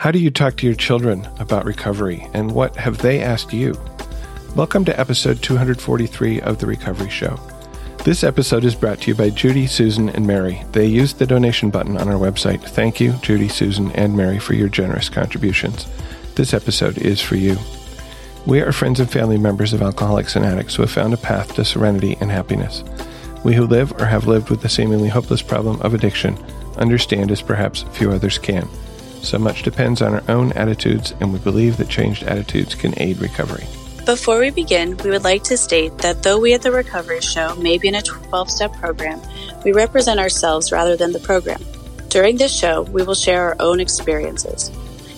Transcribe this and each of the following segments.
How do you talk to your children about recovery and what have they asked you? Welcome to episode 243 of The Recovery Show. This episode is brought to you by Judy, Susan, and Mary. They used the donation button on our website. Thank you, Judy, Susan, and Mary, for your generous contributions. This episode is for you. We are friends and family members of alcoholics and addicts who have found a path to serenity and happiness. We who live or have lived with the seemingly hopeless problem of addiction understand as perhaps few others can. So much depends on our own attitudes, and we believe that changed attitudes can aid recovery. Before we begin, we would like to state that though we at the Recovery Show may be in a 12 step program, we represent ourselves rather than the program. During this show, we will share our own experiences.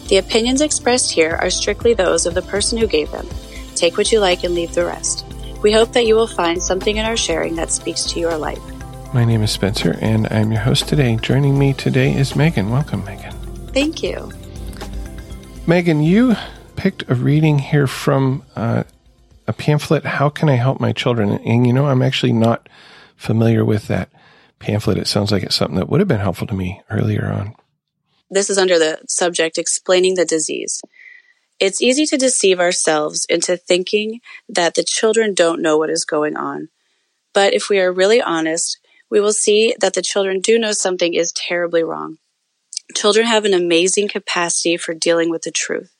The opinions expressed here are strictly those of the person who gave them. Take what you like and leave the rest. We hope that you will find something in our sharing that speaks to your life. My name is Spencer, and I'm your host today. Joining me today is Megan. Welcome, Megan. Thank you. Megan, you picked a reading here from uh, a pamphlet, How Can I Help My Children? And you know, I'm actually not familiar with that pamphlet. It sounds like it's something that would have been helpful to me earlier on. This is under the subject Explaining the Disease. It's easy to deceive ourselves into thinking that the children don't know what is going on. But if we are really honest, we will see that the children do know something is terribly wrong. Children have an amazing capacity for dealing with the truth.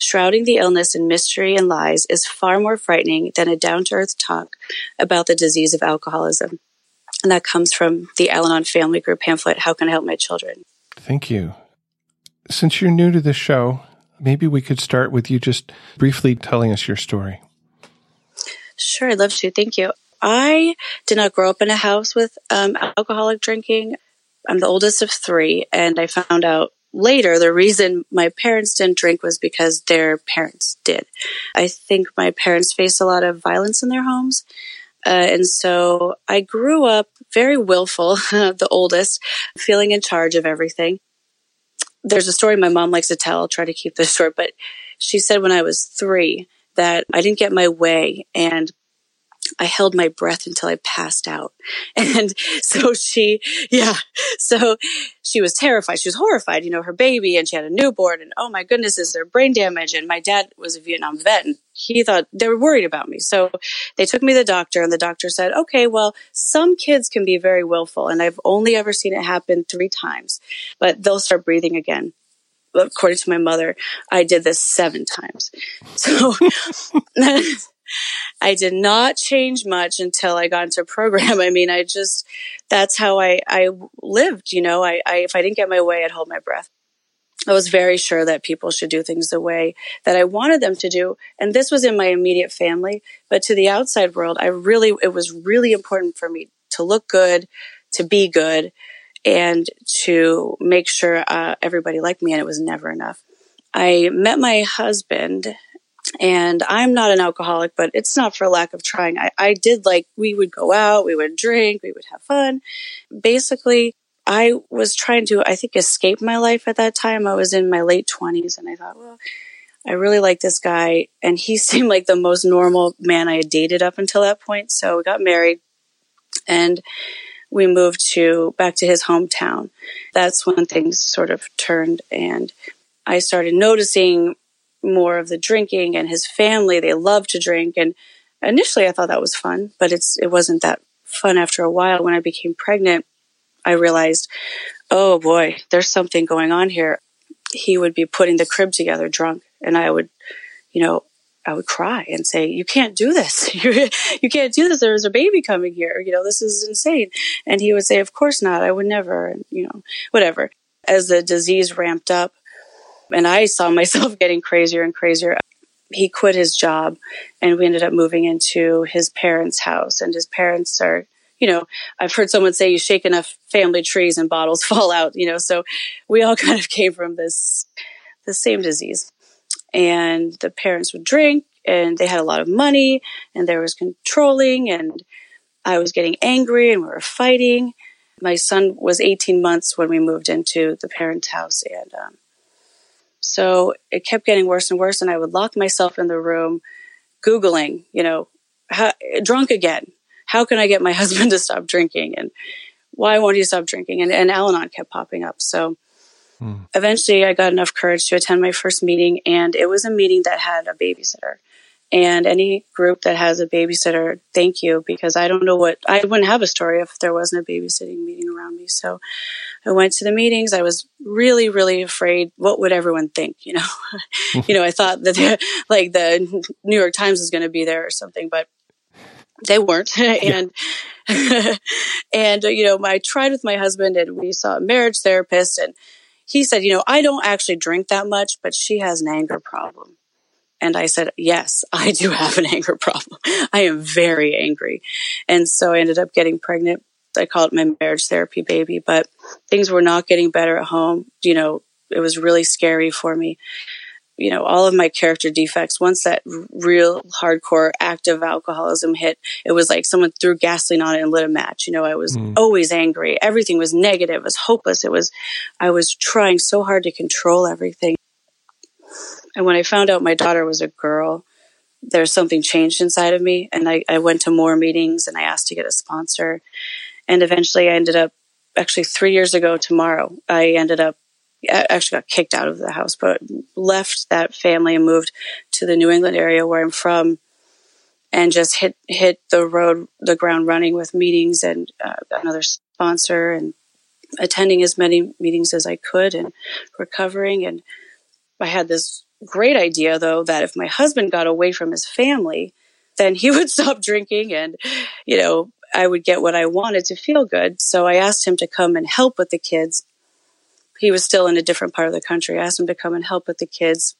Shrouding the illness in mystery and lies is far more frightening than a down to earth talk about the disease of alcoholism. And that comes from the Al Anon Family Group pamphlet, How Can I Help My Children? Thank you. Since you're new to the show, maybe we could start with you just briefly telling us your story. Sure, I'd love to. Thank you. I did not grow up in a house with um, alcoholic drinking. I'm the oldest of three, and I found out later the reason my parents didn't drink was because their parents did. I think my parents faced a lot of violence in their homes. Uh, and so I grew up very willful, the oldest, feeling in charge of everything. There's a story my mom likes to tell. I'll try to keep this short, but she said when I was three that I didn't get my way and I held my breath until I passed out. And so she, yeah, so she was terrified. She was horrified, you know, her baby and she had a newborn and oh my goodness, is there brain damage? And my dad was a Vietnam vet and he thought they were worried about me. So they took me to the doctor and the doctor said, okay, well, some kids can be very willful and I've only ever seen it happen three times, but they'll start breathing again according to my mother, I did this seven times. So I did not change much until I got into program. I mean, I just, that's how I, I lived, you know, I, I, if I didn't get my way, I'd hold my breath. I was very sure that people should do things the way that I wanted them to do. And this was in my immediate family, but to the outside world, I really, it was really important for me to look good, to be good, and to make sure uh, everybody liked me. And it was never enough. I met my husband and I'm not an alcoholic, but it's not for lack of trying. I, I did like, we would go out, we would drink, we would have fun. Basically, I was trying to, I think, escape my life at that time. I was in my late 20s and I thought, well, I really like this guy. And he seemed like the most normal man I had dated up until that point. So we got married and we moved to back to his hometown. That's when things sort of turned and I started noticing more of the drinking and his family, they love to drink. And initially I thought that was fun, but it's, it wasn't that fun after a while. When I became pregnant, I realized, oh boy, there's something going on here. He would be putting the crib together drunk and I would, you know, I would cry and say, you can't do this. you can't do this. There's a baby coming here. You know, this is insane. And he would say, of course not. I would never, you know, whatever. As the disease ramped up, and I saw myself getting crazier and crazier. He quit his job and we ended up moving into his parents' house. And his parents are, you know, I've heard someone say you shake enough family trees and bottles fall out, you know, so we all kind of came from this, the same disease. And the parents would drink and they had a lot of money and there was controlling and I was getting angry and we were fighting. My son was 18 months when we moved into the parents' house and, um, so it kept getting worse and worse. And I would lock myself in the room, Googling, you know, how, drunk again. How can I get my husband to stop drinking? And why won't he stop drinking? And, and Al Anon kept popping up. So Hmm. Eventually, I got enough courage to attend my first meeting, and it was a meeting that had a babysitter. And any group that has a babysitter, thank you, because I don't know what, I wouldn't have a story if there wasn't a babysitting meeting around me. So I went to the meetings. I was really, really afraid. What would everyone think? You know, you know, I thought that like the New York Times was going to be there or something, but they weren't. and, and, you know, I tried with my husband and we saw a marriage therapist and he said, you know, I don't actually drink that much, but she has an anger problem. And I said, yes, I do have an anger problem. I am very angry. And so I ended up getting pregnant. I call it my marriage therapy baby, but things were not getting better at home. You know, it was really scary for me. You know, all of my character defects, once that real hardcore active alcoholism hit, it was like someone threw gasoline on it and lit a match. You know, I was mm. always angry. Everything was negative. It was hopeless. It was, I was trying so hard to control everything. And when I found out my daughter was a girl, there's something changed inside of me. And I, I went to more meetings and I asked to get a sponsor. And eventually I ended up, actually three years ago tomorrow, I ended up I actually got kicked out of the house, but left that family and moved to the New England area where I'm from, and just hit hit the road, the ground running with meetings and uh, another sponsor and attending as many meetings as I could and recovering. And I had this great idea though that if my husband got away from his family, then he would stop drinking and, you know, I would get what I wanted to feel good. So I asked him to come and help with the kids. He was still in a different part of the country. I asked him to come and help with the kids.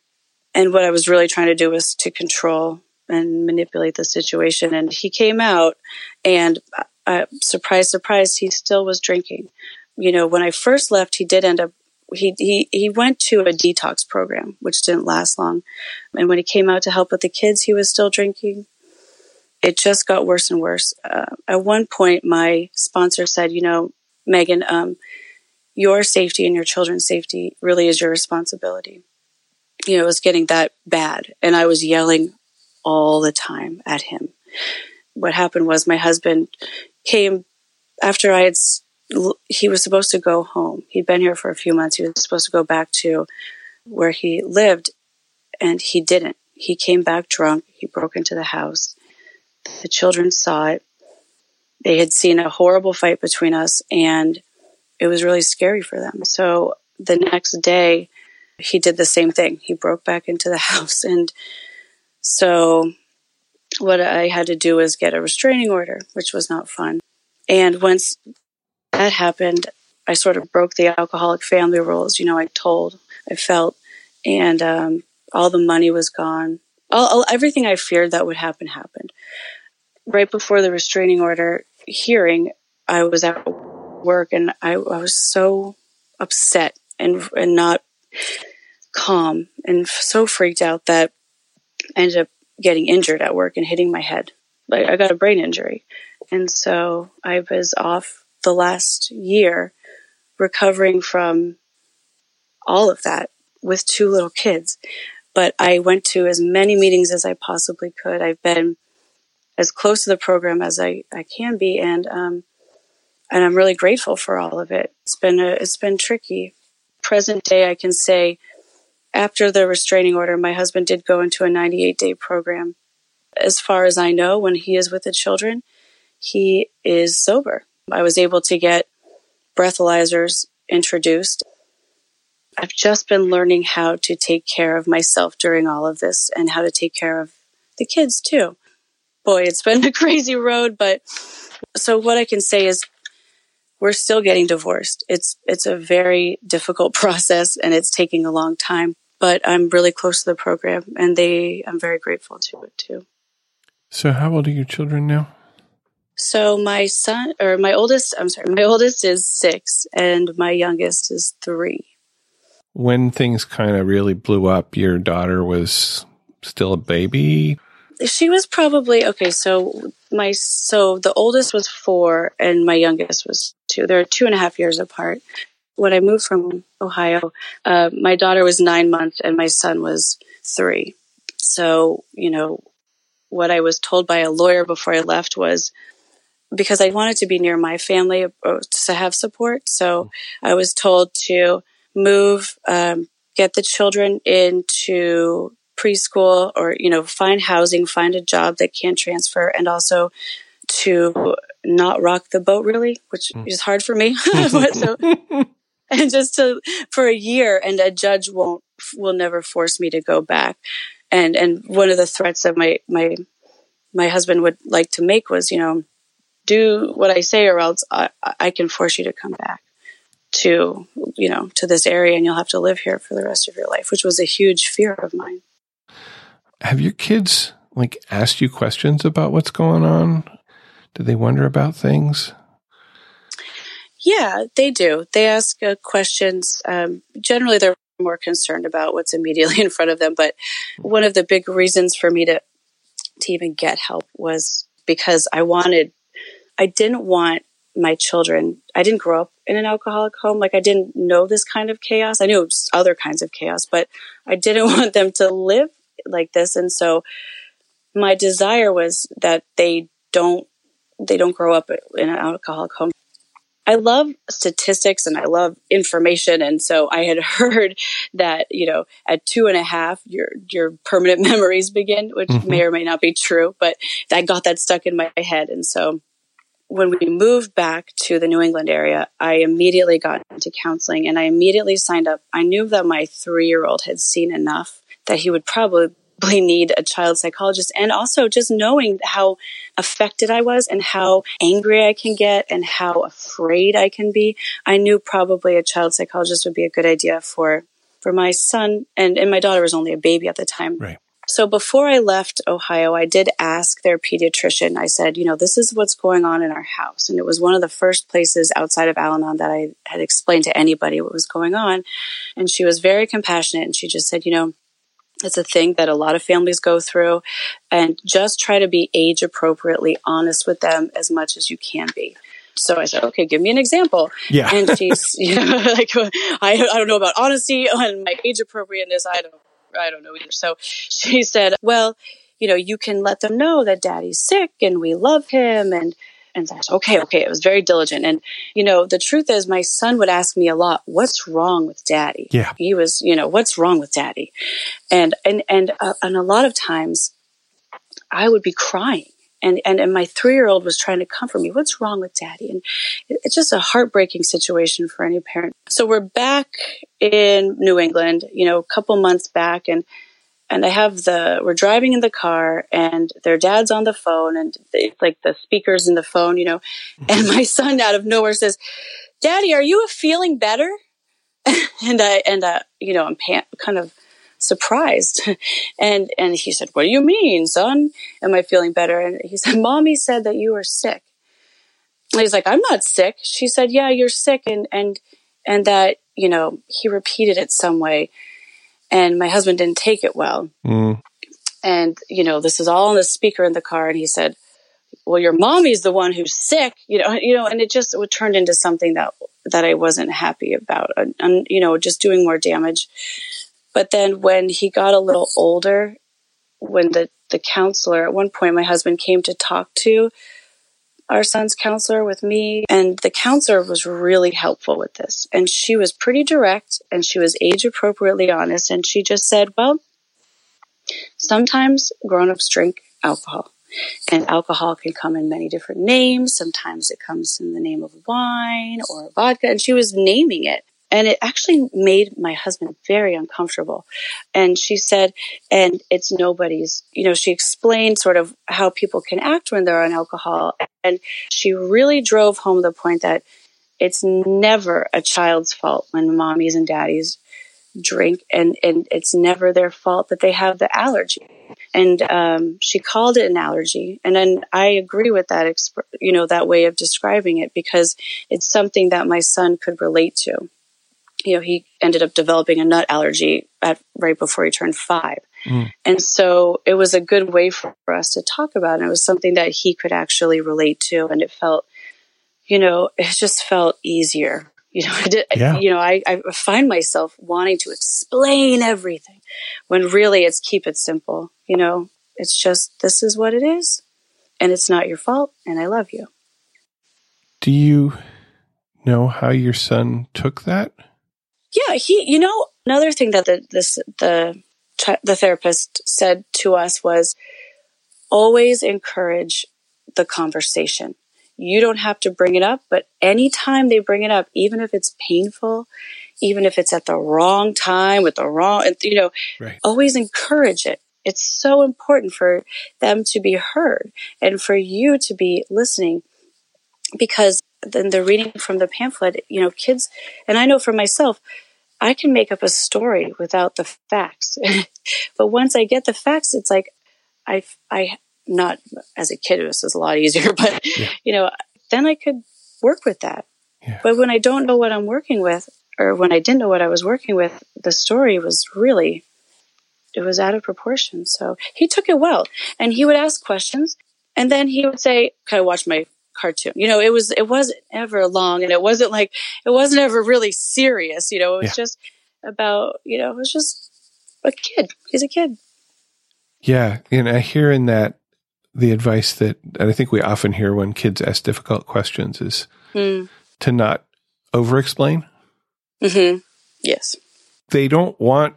And what I was really trying to do was to control and manipulate the situation. And he came out and uh, surprise, surprise, he still was drinking. You know, when I first left, he did end up he, he, he went to a detox program, which didn't last long. And when he came out to help with the kids, he was still drinking. It just got worse and worse. Uh, at one point, my sponsor said, you know, Megan, um, your safety and your children's safety really is your responsibility. You know, it was getting that bad. And I was yelling all the time at him. What happened was my husband came after I had he was supposed to go home. He'd been here for a few months. He was supposed to go back to where he lived, and he didn't. He came back drunk. He broke into the house. The children saw it. They had seen a horrible fight between us, and it was really scary for them. So the next day, he did the same thing. He broke back into the house. And so what I had to do was get a restraining order, which was not fun. And once that happened, I sort of broke the alcoholic family rules. You know, I told, I felt, and um, all the money was gone. All, all, everything I feared that would happen happened. Right before the restraining order hearing, I was at work and I, I was so upset and and not calm and so freaked out that I ended up getting injured at work and hitting my head. Like I got a brain injury, and so I was off the last year recovering from all of that with two little kids. But I went to as many meetings as I possibly could. I've been as close to the program as I, I can be, and um, and I'm really grateful for all of it. It's been a, it's been tricky. Present day, I can say, after the restraining order, my husband did go into a 98 day program. As far as I know, when he is with the children, he is sober. I was able to get breathalyzers introduced. I've just been learning how to take care of myself during all of this and how to take care of the kids too. Boy, it's been a crazy road, but so what I can say is we're still getting divorced. It's it's a very difficult process and it's taking a long time, but I'm really close to the program and they I'm very grateful to it too. So how old are your children now? So my son, or my oldest, I'm sorry, my oldest is six, and my youngest is three. When things kind of really blew up, your daughter was still a baby. She was probably okay. So my so the oldest was four, and my youngest was two. They're two and a half years apart. When I moved from Ohio, uh, my daughter was nine months, and my son was three. So you know, what I was told by a lawyer before I left was because I wanted to be near my family uh, to have support. So I was told to move, um, get the children into preschool or, you know, find housing, find a job that can transfer and also to not rock the boat really, which mm. is hard for me. so, and just to, for a year and a judge won't, will never force me to go back. And, and one of the threats that my, my, my husband would like to make was, you know, do what I say or else I, I can force you to come back to, you know, to this area and you'll have to live here for the rest of your life, which was a huge fear of mine. Have your kids like asked you questions about what's going on? Do they wonder about things? Yeah, they do. They ask uh, questions. Um, generally, they're more concerned about what's immediately in front of them. But one of the big reasons for me to to even get help was because I wanted, I didn't want my children. I didn't grow up in an alcoholic home. Like I didn't know this kind of chaos. I knew other kinds of chaos, but I didn't want them to live like this. And so my desire was that they don't they don't grow up in an alcoholic home. I love statistics and I love information. And so I had heard that, you know, at two and a half, your, your permanent memories begin, which mm-hmm. may or may not be true, but I got that stuck in my head. And so when we moved back to the New England area, I immediately got into counseling and I immediately signed up. I knew that my three year old had seen enough that he would probably need a child psychologist and also just knowing how affected I was and how angry I can get and how afraid I can be. I knew probably a child psychologist would be a good idea for for my son and, and my daughter was only a baby at the time. Right. So before I left Ohio, I did ask their pediatrician. I said, you know, this is what's going on in our house. And it was one of the first places outside of Al Anon that I had explained to anybody what was going on. And she was very compassionate. And she just said, you know, it's a thing that a lot of families go through and just try to be age appropriately honest with them as much as you can be. So I said, okay, give me an example. Yeah. And she's, you know, like, I, I don't know about honesty and my age appropriateness. I don't, I don't know either. So she said, well, you know, you can let them know that daddy's sick and we love him and and I said, okay, okay. It was very diligent. And, you know, the truth is my son would ask me a lot, what's wrong with daddy? Yeah. He was, you know, what's wrong with daddy? And, and, and, uh, and a lot of times I would be crying. And, and, and my three year old was trying to comfort me. What's wrong with daddy? And it's just a heartbreaking situation for any parent. So we're back in New England, you know, a couple months back and, and I have the we're driving in the car and their dad's on the phone and they, like the speakers in the phone, you know, and my son out of nowhere says, "Daddy, are you feeling better?" and I and uh, you know I'm pan- kind of surprised, and and he said, "What do you mean, son? Am I feeling better?" And he said, "Mommy said that you were sick." And he's like, "I'm not sick." She said, "Yeah, you're sick," and and and that you know he repeated it some way and my husband didn't take it well. Mm. And, you know, this is all on the speaker in the car. And he said, well, your mommy's the one who's sick, you know, you know, and it just it turned into something that, that I wasn't happy about and, and, you know, just doing more damage. But then when he got a little older, when the, the counselor, at one point, my husband came to talk to our son's counselor with me and the counselor was really helpful with this. And she was pretty direct and she was age appropriately honest and she just said well sometimes grown-ups drink alcohol and alcohol can come in many different names. Sometimes it comes in the name of wine or vodka and she was naming it and it actually made my husband very uncomfortable. And she said, and it's nobody's, you know, she explained sort of how people can act when they're on alcohol. And she really drove home the point that it's never a child's fault when mommies and daddies drink and, and it's never their fault that they have the allergy. And um, she called it an allergy. And then I agree with that, you know, that way of describing it because it's something that my son could relate to you know, he ended up developing a nut allergy at right before he turned five. Mm. And so it was a good way for, for us to talk about. It. it was something that he could actually relate to. And it felt, you know, it just felt easier. You know, did, yeah. you know, I, I find myself wanting to explain everything when really it's keep it simple. You know, it's just, this is what it is and it's not your fault. And I love you. Do you know how your son took that? Yeah, he. You know, another thing that the this the the therapist said to us was always encourage the conversation. You don't have to bring it up, but anytime they bring it up, even if it's painful, even if it's at the wrong time with the wrong, you know, right. always encourage it. It's so important for them to be heard and for you to be listening because then the reading from the pamphlet, you know, kids, and I know for myself, I can make up a story without the facts. but once I get the facts, it's like I, I, not as a kid, this was a lot easier, but yeah. you know, then I could work with that. Yeah. But when I don't know what I'm working with, or when I didn't know what I was working with, the story was really, it was out of proportion. So he took it well and he would ask questions and then he would say, can I watch my cartoon? You know, it was, it wasn't ever long and it wasn't like, it wasn't ever really serious. You know, it was yeah. just about, you know, it was just a kid. He's a kid. Yeah. And I hear in that the advice that, and I think we often hear when kids ask difficult questions is mm. to not over explain. Mm-hmm. Yes. They don't want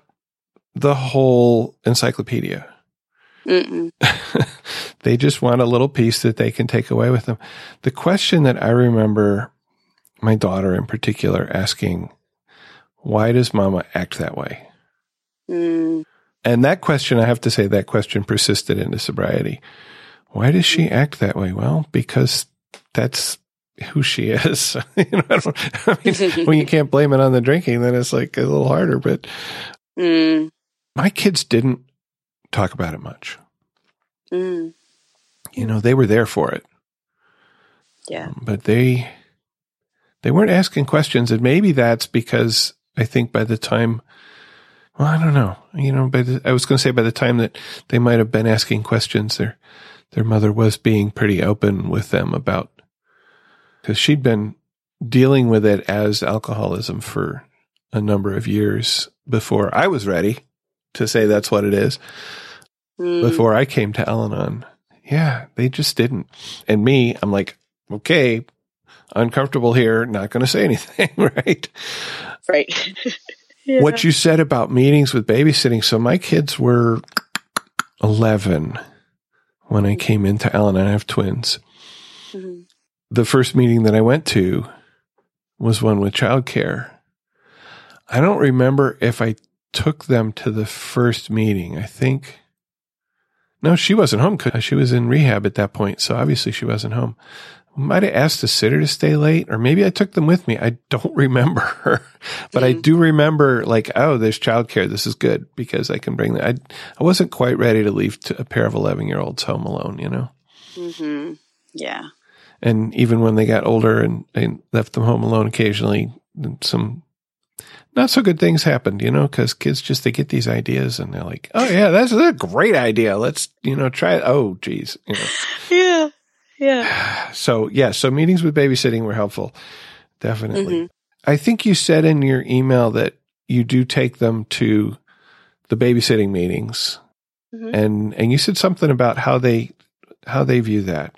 the whole encyclopedia. they just want a little piece that they can take away with them. The question that I remember my daughter in particular asking, why does mama act that way? Mm. And that question, I have to say, that question persisted into sobriety. Why does she act that way? Well, because that's who she is. you know, I, I mean, when you can't blame it on the drinking, then it's like a little harder. But mm. my kids didn't talk about it much. Mm. You know, they were there for it. Yeah. Um, but they they weren't asking questions, and maybe that's because I think by the time well, I don't know. You know, by the, I was going to say by the time that they might have been asking questions, their their mother was being pretty open with them about because she'd been dealing with it as alcoholism for a number of years before I was ready to say that's what it is. Mm. Before I came to Al Anon. Yeah, they just didn't. And me, I'm like, okay, uncomfortable here, not going to say anything, right? Right. yeah. What you said about meetings with babysitting. So my kids were 11 when I came into Al Anon. I have twins. Mm-hmm the first meeting that I went to was one with childcare. I don't remember if I took them to the first meeting. I think, no, she wasn't home because she was in rehab at that point. So obviously she wasn't home. Might have asked the sitter to stay late, or maybe I took them with me. I don't remember, but mm. I do remember like, oh, there's childcare. This is good because I can bring them. I, I wasn't quite ready to leave to a pair of 11 year olds home alone, you know? Mm-hmm. Yeah. And even when they got older and, and left them home alone occasionally, some not so good things happened, you know, because kids just they get these ideas and they're like, "Oh yeah, that's a great idea. Let's you know try it." Oh, geez, you know. yeah, yeah. So yeah, so meetings with babysitting were helpful, definitely. Mm-hmm. I think you said in your email that you do take them to the babysitting meetings, mm-hmm. and and you said something about how they how they view that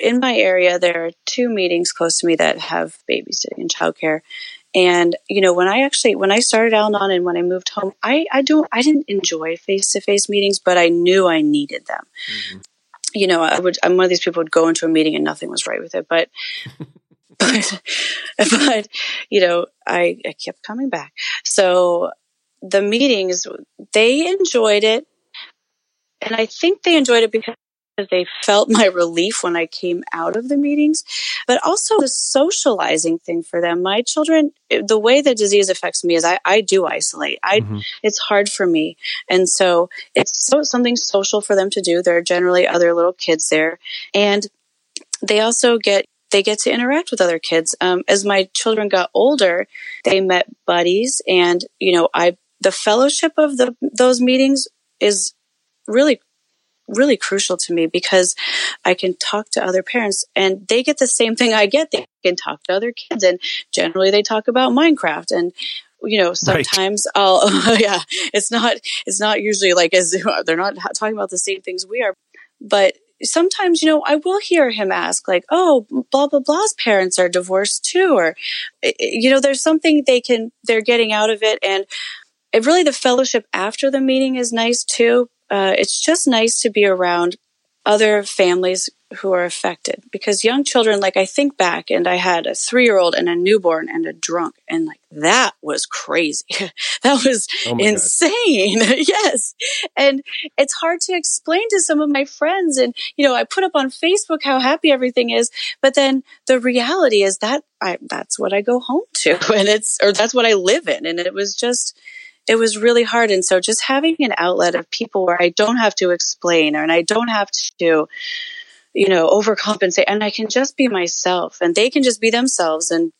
in my area, there are two meetings close to me that have babysitting and childcare. And you know, when I actually when I started Al-Anon and when I moved home, I I don't I didn't enjoy face to face meetings, but I knew I needed them. Mm-hmm. You know, I would I'm one of these people would go into a meeting and nothing was right with it, but but but you know, I I kept coming back. So the meetings they enjoyed it and I think they enjoyed it because they felt my relief when I came out of the meetings, but also the socializing thing for them. My children, the way the disease affects me is I, I do isolate. I, mm-hmm. it's hard for me. And so it's so, something social for them to do. There are generally other little kids there and they also get they get to interact with other kids. Um, as my children got older, they met buddies, and you know, I the fellowship of the those meetings is really really crucial to me because I can talk to other parents and they get the same thing I get. They can talk to other kids and generally they talk about Minecraft and you know sometimes right. I'll yeah it's not it's not usually like as they're not talking about the same things we are but sometimes, you know, I will hear him ask, like, oh, blah, blah, blah's parents are divorced too. Or, eh, eh, you know, there's something they can, they're getting out of it. And it really, the fellowship after the meeting is nice too. Uh, it's just nice to be around other families who are affected because young children like i think back and i had a three-year-old and a newborn and a drunk and like that was crazy. That was oh insane. Yes. And it's hard to explain to some of my friends and you know i put up on facebook how happy everything is but then the reality is that i that's what i go home to and it's or that's what i live in. And it was just it was really hard. And so just having an outlet of people where I don't have to explain or, and I don't have to, you know, overcompensate and I can just be myself and they can just be themselves. And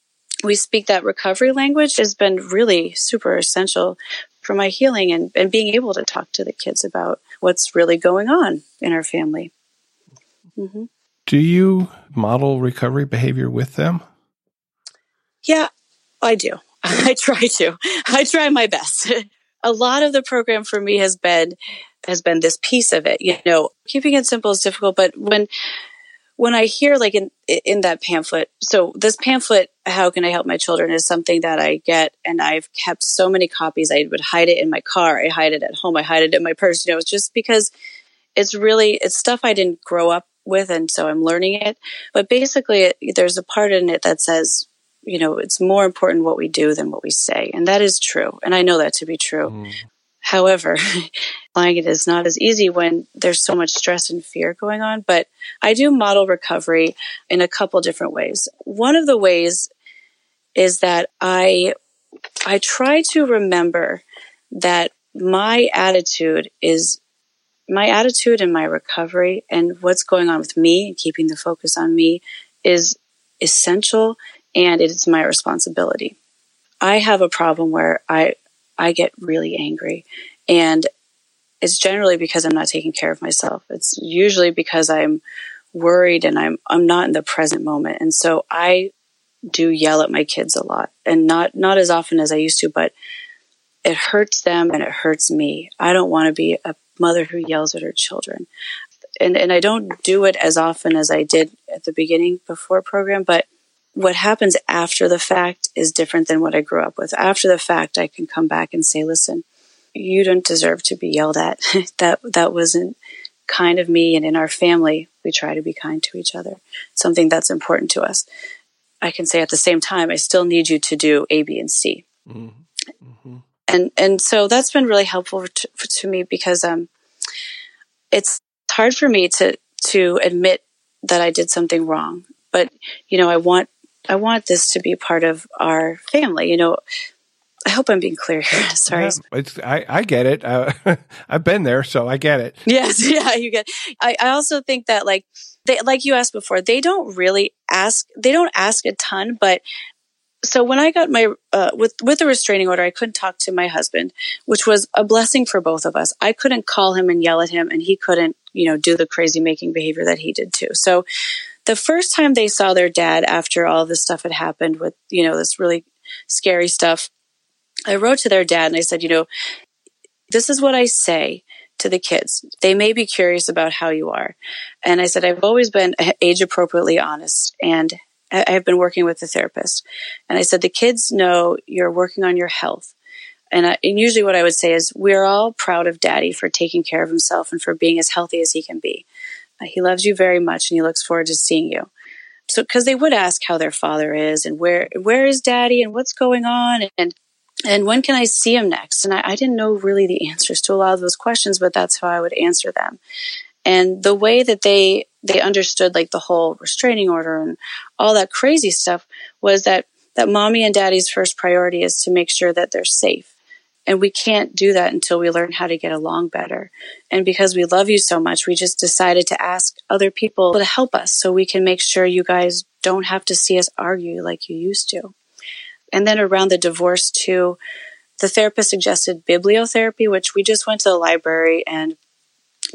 we speak that recovery language has been really super essential for my healing and, and being able to talk to the kids about what's really going on in our family. Mm-hmm. Do you model recovery behavior with them? Yeah, I do. I try to. I try my best. a lot of the program for me has been has been this piece of it. You know, keeping it simple is difficult, but when when I hear like in in that pamphlet, so this pamphlet, how can I help my children, is something that I get, and I've kept so many copies. I would hide it in my car, I hide it at home, I hide it in my purse. You know, it's just because it's really it's stuff I didn't grow up with, and so I'm learning it. But basically, there's a part in it that says you know, it's more important what we do than what we say. And that is true. And I know that to be true. Mm. However, applying it is not as easy when there's so much stress and fear going on. But I do model recovery in a couple different ways. One of the ways is that I, I try to remember that my attitude is my attitude in my recovery and what's going on with me and keeping the focus on me is essential and it is my responsibility. I have a problem where I I get really angry and it's generally because I'm not taking care of myself. It's usually because I'm worried and I'm I'm not in the present moment. And so I do yell at my kids a lot and not not as often as I used to, but it hurts them and it hurts me. I don't want to be a mother who yells at her children. And and I don't do it as often as I did at the beginning before program, but what happens after the fact is different than what I grew up with. After the fact, I can come back and say, listen, you don't deserve to be yelled at. that, that wasn't kind of me. And in our family, we try to be kind to each other, something that's important to us. I can say at the same time, I still need you to do A, B, and C. Mm-hmm. Mm-hmm. And, and so that's been really helpful to, to me because, um, it's hard for me to, to admit that I did something wrong. But, you know, I want I want this to be part of our family. You know, I hope I'm being clear here. Sorry. Yeah, I, I get it. Uh, I've been there, so I get it. Yes. Yeah, you get I, I also think that like they, like you asked before, they don't really ask, they don't ask a ton, but so when I got my, uh, with, with the restraining order, I couldn't talk to my husband, which was a blessing for both of us. I couldn't call him and yell at him and he couldn't, you know, do the crazy making behavior that he did too. So the first time they saw their dad after all this stuff had happened with, you know, this really scary stuff, I wrote to their dad and I said, you know, this is what I say to the kids. They may be curious about how you are. And I said, I've always been age appropriately honest and I've been working with a therapist. And I said, the kids know you're working on your health. And, I, and usually what I would say is, we're all proud of daddy for taking care of himself and for being as healthy as he can be. He loves you very much and he looks forward to seeing you. So, cause they would ask how their father is and where, where is daddy and what's going on and, and when can I see him next? And I, I didn't know really the answers to a lot of those questions, but that's how I would answer them. And the way that they, they understood like the whole restraining order and all that crazy stuff was that, that mommy and daddy's first priority is to make sure that they're safe and we can't do that until we learn how to get along better. And because we love you so much, we just decided to ask other people to help us so we can make sure you guys don't have to see us argue like you used to. And then around the divorce too, the therapist suggested bibliotherapy, which we just went to the library and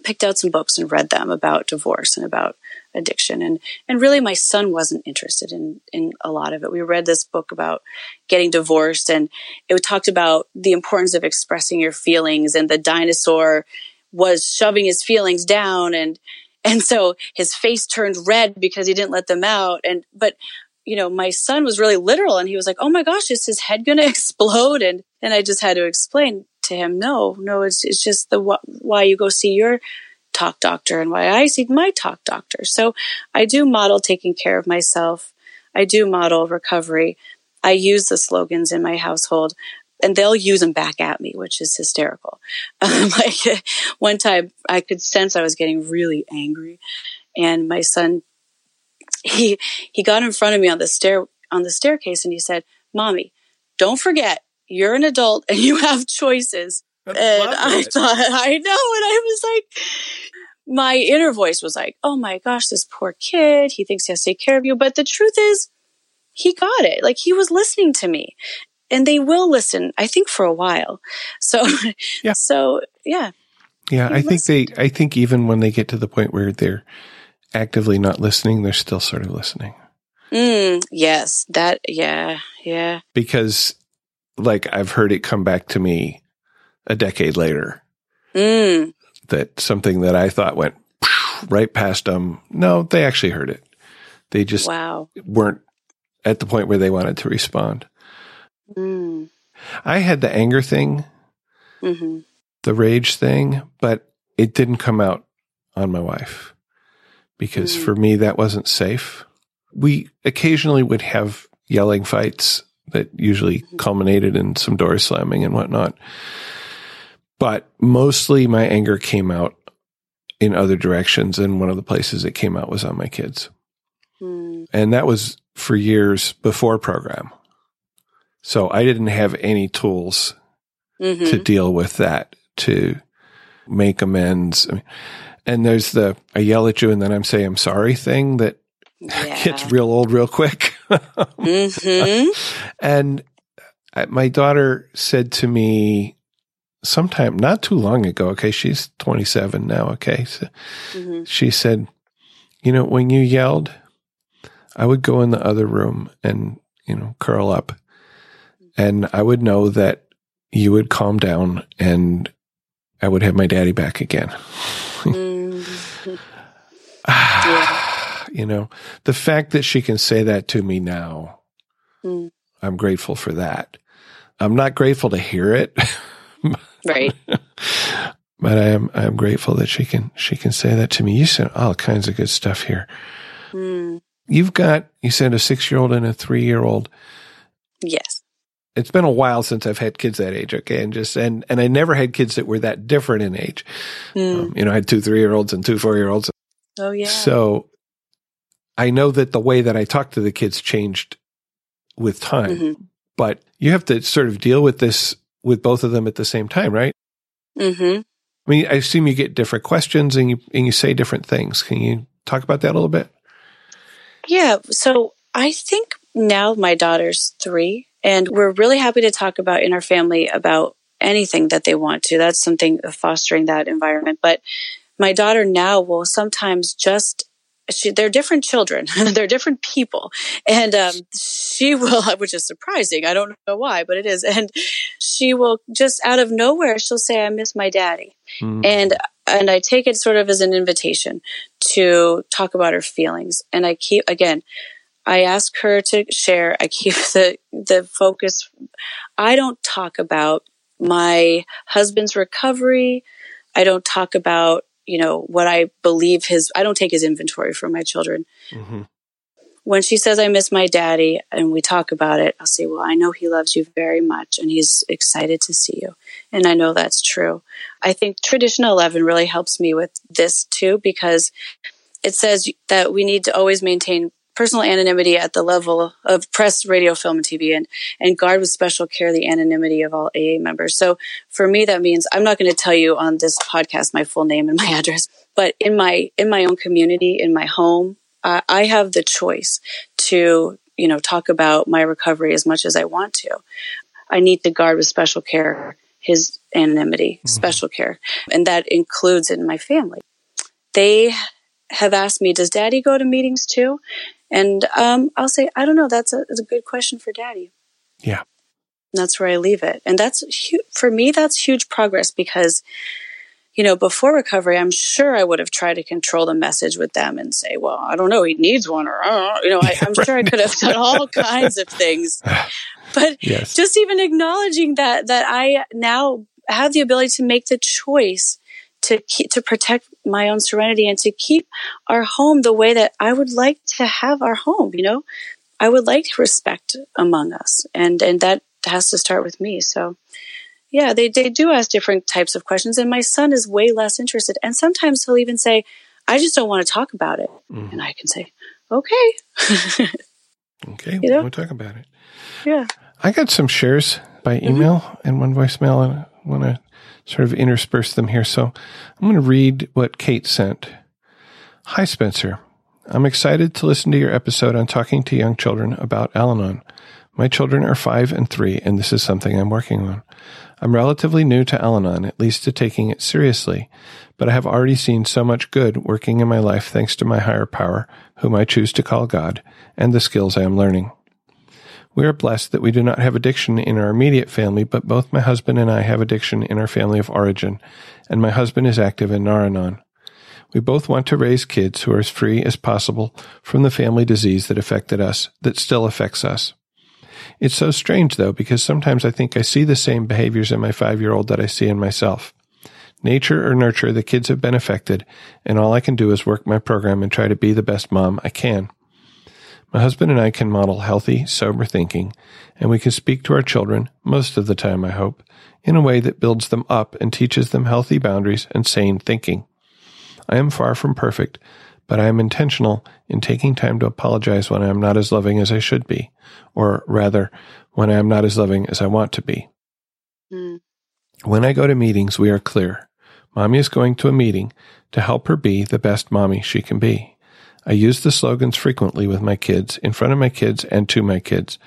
picked out some books and read them about divorce and about addiction and and really my son wasn't interested in in a lot of it we read this book about getting divorced and it talked about the importance of expressing your feelings and the dinosaur was shoving his feelings down and And so his face turned red because he didn't let them out. And, but, you know, my son was really literal and he was like, Oh my gosh, is his head going to explode? And, and I just had to explain to him, no, no, it's, it's just the wh- why you go see your talk doctor and why I see my talk doctor. So I do model taking care of myself. I do model recovery. I use the slogans in my household and they'll use them back at me, which is hysterical. Like one time I could sense I was getting really angry and my son, he, he got in front of me on the stair, on the staircase and he said, mommy, don't forget you're an adult and you have choices. That's and I thought, I know. And I was like, my inner voice was like, oh my gosh, this poor kid. He thinks he has to take care of you. But the truth is, he got it. Like he was listening to me. And they will listen, I think, for a while. So, yeah. so yeah. Yeah, I think they, I think even when they get to the point where they're actively not listening, they're still sort of listening. Mm, yes, that, yeah, yeah. Because like I've heard it come back to me a decade later. Mm. That something that I thought went right past them. No, they actually heard it. They just wow. weren't at the point where they wanted to respond. Mm. I had the anger thing, mm-hmm. the rage thing, but it didn't come out on my wife because mm. for me, that wasn't safe. We occasionally would have yelling fights that usually culminated in some door slamming and whatnot. But mostly my anger came out in other directions. And one of the places it came out was on my kids. Mm. And that was for years before program. So I didn't have any tools mm-hmm. to deal with that, to make amends. and there's the I yell at you and then I'm say I'm sorry thing that yeah. gets real old real quick. Mm-hmm. And my daughter said to me sometime not too long ago, okay, she's 27 now, okay. So mm-hmm. She said, You know, when you yelled, I would go in the other room and, you know, curl up. And I would know that you would calm down and I would have my daddy back again. mm-hmm. yeah you know, the fact that she can say that to me now, mm. I'm grateful for that. I'm not grateful to hear it. right. but I am I am grateful that she can she can say that to me. You said all kinds of good stuff here. Mm. You've got you said a six year old and a three year old. Yes. It's been a while since I've had kids that age, okay, and just and and I never had kids that were that different in age. Mm. Um, you know, I had two three year olds and two four year olds. Oh yeah. So I know that the way that I talk to the kids changed with time, mm-hmm. but you have to sort of deal with this with both of them at the same time, right? Mm-hmm. I mean, I assume you get different questions and you and you say different things. Can you talk about that a little bit? Yeah. So I think now my daughter's three, and we're really happy to talk about in our family about anything that they want to. That's something of fostering that environment. But my daughter now will sometimes just she, they're different children. they're different people. And um, she will, which is surprising. I don't know why, but it is. And she will just out of nowhere, she'll say, I miss my daddy. Mm-hmm. And, and I take it sort of as an invitation to talk about her feelings. And I keep, again, I ask her to share. I keep the, the focus. I don't talk about my husband's recovery. I don't talk about you know, what I believe his, I don't take his inventory from my children. Mm-hmm. When she says, I miss my daddy and we talk about it, I'll say, well, I know he loves you very much and he's excited to see you. And I know that's true. I think tradition 11 really helps me with this too, because it says that we need to always maintain personal anonymity at the level of press, radio, film, and TV, and, and guard with special care the anonymity of all AA members. So for me, that means I'm not going to tell you on this podcast my full name and my address, but in my, in my own community, in my home, uh, I have the choice to, you know, talk about my recovery as much as I want to. I need to guard with special care his anonymity, mm-hmm. special care. And that includes in my family. They have asked me, does daddy go to meetings too? And um, I'll say, I don't know. That's a, that's a good question for daddy. Yeah. And that's where I leave it. And that's for me, that's huge progress because you know, before recovery, I'm sure I would have tried to control the message with them and say, well, I don't know, he needs one, or, you know, I, am sure I could have done all kinds of things. But yes. just even acknowledging that, that I now have the ability to make the choice to keep, to protect my own serenity and to keep our home the way that I would like to have our home, you know, I would like respect among us. And, and that has to start with me. So, yeah, they, they do ask different types of questions. And my son is way less interested. And sometimes he'll even say, I just don't want to talk about it. Mm. And I can say, okay. okay, you know? we'll talk about it. Yeah. I got some shares by mm-hmm. email mm-hmm. and one voicemail, and want to sort of intersperse them here. So I'm going to read what Kate sent. Hi, Spencer. I'm excited to listen to your episode on talking to young children about Al Anon. My children are five and three, and this is something I'm working on. I'm relatively new to Al Anon, at least to taking it seriously, but I have already seen so much good working in my life thanks to my higher power, whom I choose to call God, and the skills I am learning. We are blessed that we do not have addiction in our immediate family, but both my husband and I have addiction in our family of origin, and my husband is active in Nar-Anon. We both want to raise kids who are as free as possible from the family disease that affected us, that still affects us. It's so strange though, because sometimes I think I see the same behaviors in my five year old that I see in myself. Nature or nurture, the kids have been affected, and all I can do is work my program and try to be the best mom I can. My husband and I can model healthy, sober thinking, and we can speak to our children, most of the time, I hope, in a way that builds them up and teaches them healthy boundaries and sane thinking. I am far from perfect, but I am intentional in taking time to apologize when I am not as loving as I should be, or rather, when I am not as loving as I want to be. Mm. When I go to meetings, we are clear. Mommy is going to a meeting to help her be the best mommy she can be. I use the slogans frequently with my kids, in front of my kids, and to my kids.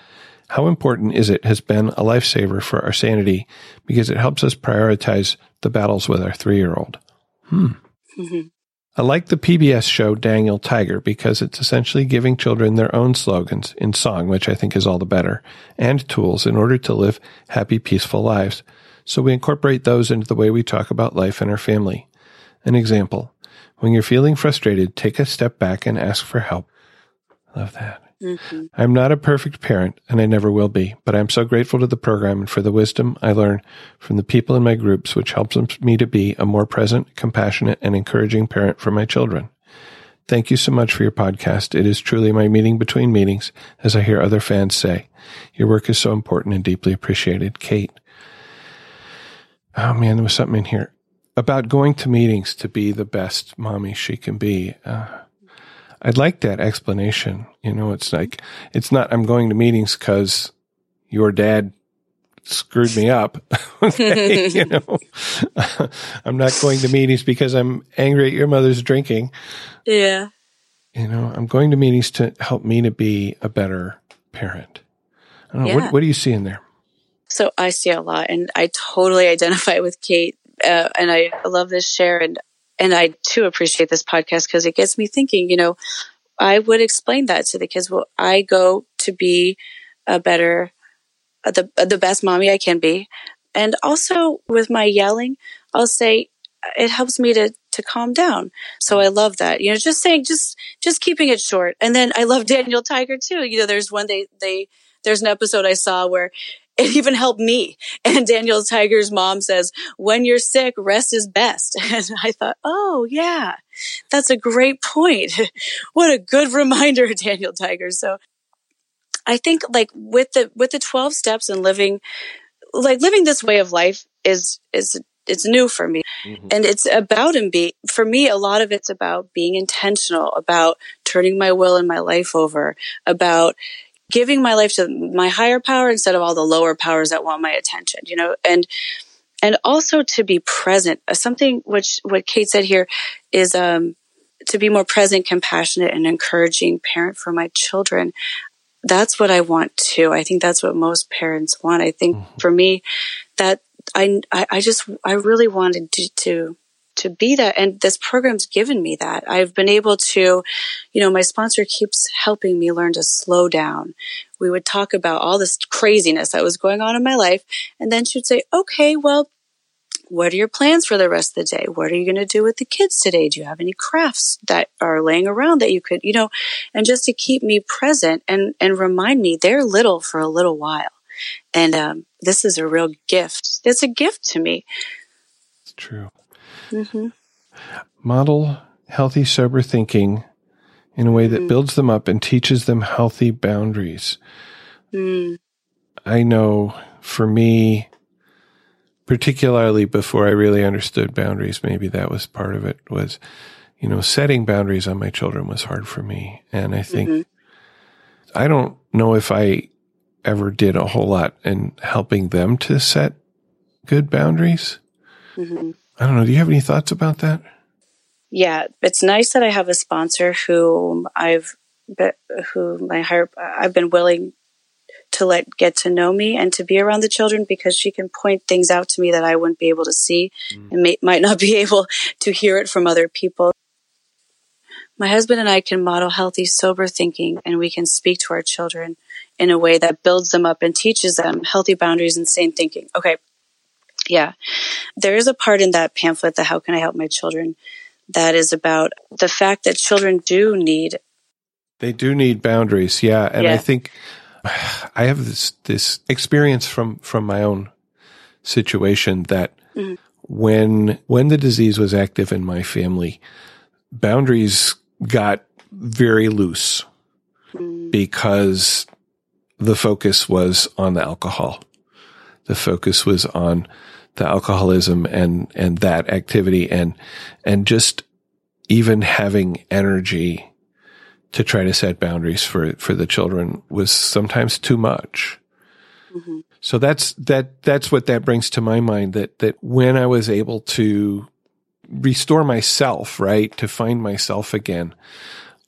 How important is it has been a lifesaver for our sanity because it helps us prioritize the battles with our three year old. Hmm. Mm-hmm. I like the PBS show Daniel Tiger because it's essentially giving children their own slogans in song, which I think is all the better, and tools in order to live happy, peaceful lives. So we incorporate those into the way we talk about life and our family. An example. When you're feeling frustrated, take a step back and ask for help. Love that. Mm-hmm. I'm not a perfect parent, and I never will be, but I'm so grateful to the program and for the wisdom I learn from the people in my groups, which helps me to be a more present, compassionate, and encouraging parent for my children. Thank you so much for your podcast. It is truly my meeting between meetings, as I hear other fans say. Your work is so important and deeply appreciated. Kate. Oh man, there was something in here about going to meetings to be the best mommy she can be. Uh, I'd like that explanation. You know, it's like, it's not, I'm going to meetings because your dad screwed me up. you know, I'm not going to meetings because I'm angry at your mother's drinking. Yeah. You know, I'm going to meetings to help me to be a better parent. I don't know. Yeah. What, what do you see in there? So I see a lot and I totally identify with Kate. Uh, and I love this share. And and I too appreciate this podcast because it gets me thinking, you know, I would explain that to the kids. Well, I go to be a better, uh, the, uh, the best mommy I can be. And also with my yelling, I'll say it helps me to, to calm down. So I love that, you know, just saying, just, just keeping it short. And then I love Daniel Tiger too. You know, there's one they, they, there's an episode I saw where it even helped me. And Daniel Tiger's mom says, when you're sick, rest is best. And I thought, oh yeah, that's a great point. what a good reminder, Daniel Tiger. So I think like with the, with the 12 steps and living, like living this way of life is, is, it's new for me. Mm-hmm. And it's about and be, for me, a lot of it's about being intentional, about turning my will and my life over, about giving my life to my higher power instead of all the lower powers that want my attention, you know, and, and also to be present. Uh, something which what Kate said here is um, to be more present, compassionate, and encouraging parent for my children. That's what I want too. I think that's what most parents want. I think mm-hmm. for me, that I, I just I really wanted to, to to be that. And this program's given me that. I've been able to, you know, my sponsor keeps helping me learn to slow down. We would talk about all this craziness that was going on in my life. And then she'd say, okay, well, what are your plans for the rest of the day? What are you going to do with the kids today? Do you have any crafts that are laying around that you could, you know, and just to keep me present and, and remind me they're little for a little while. And um, this is a real gift. It's a gift to me. It's true. Mm-hmm. Model healthy, sober thinking in a way that mm. builds them up and teaches them healthy boundaries. Mm. I know for me, particularly before I really understood boundaries, maybe that was part of it was, you know, setting boundaries on my children was hard for me. And I think, mm-hmm. I don't know if I ever did a whole lot in helping them to set good boundaries. Mm-hmm. I don't know. Do you have any thoughts about that? Yeah, it's nice that I have a sponsor who I've, who my heart, I've been willing to let get to know me and to be around the children because she can point things out to me that I wouldn't be able to see mm. and may, might not be able to hear it from other people. My husband and I can model healthy, sober thinking and we can speak to our children in a way that builds them up and teaches them healthy boundaries and sane thinking. Okay. Yeah. There is a part in that pamphlet, the How Can I Help My Children, that is about the fact that children do need. They do need boundaries. Yeah. And yeah. I think I have this this experience from from my own situation that mm-hmm. when when the disease was active in my family, boundaries got very loose mm-hmm. because the focus was on the alcohol. The focus was on the alcoholism and and that activity and and just even having energy to try to set boundaries for for the children was sometimes too much. Mm-hmm. So that's that that's what that brings to my mind that that when I was able to restore myself, right, to find myself again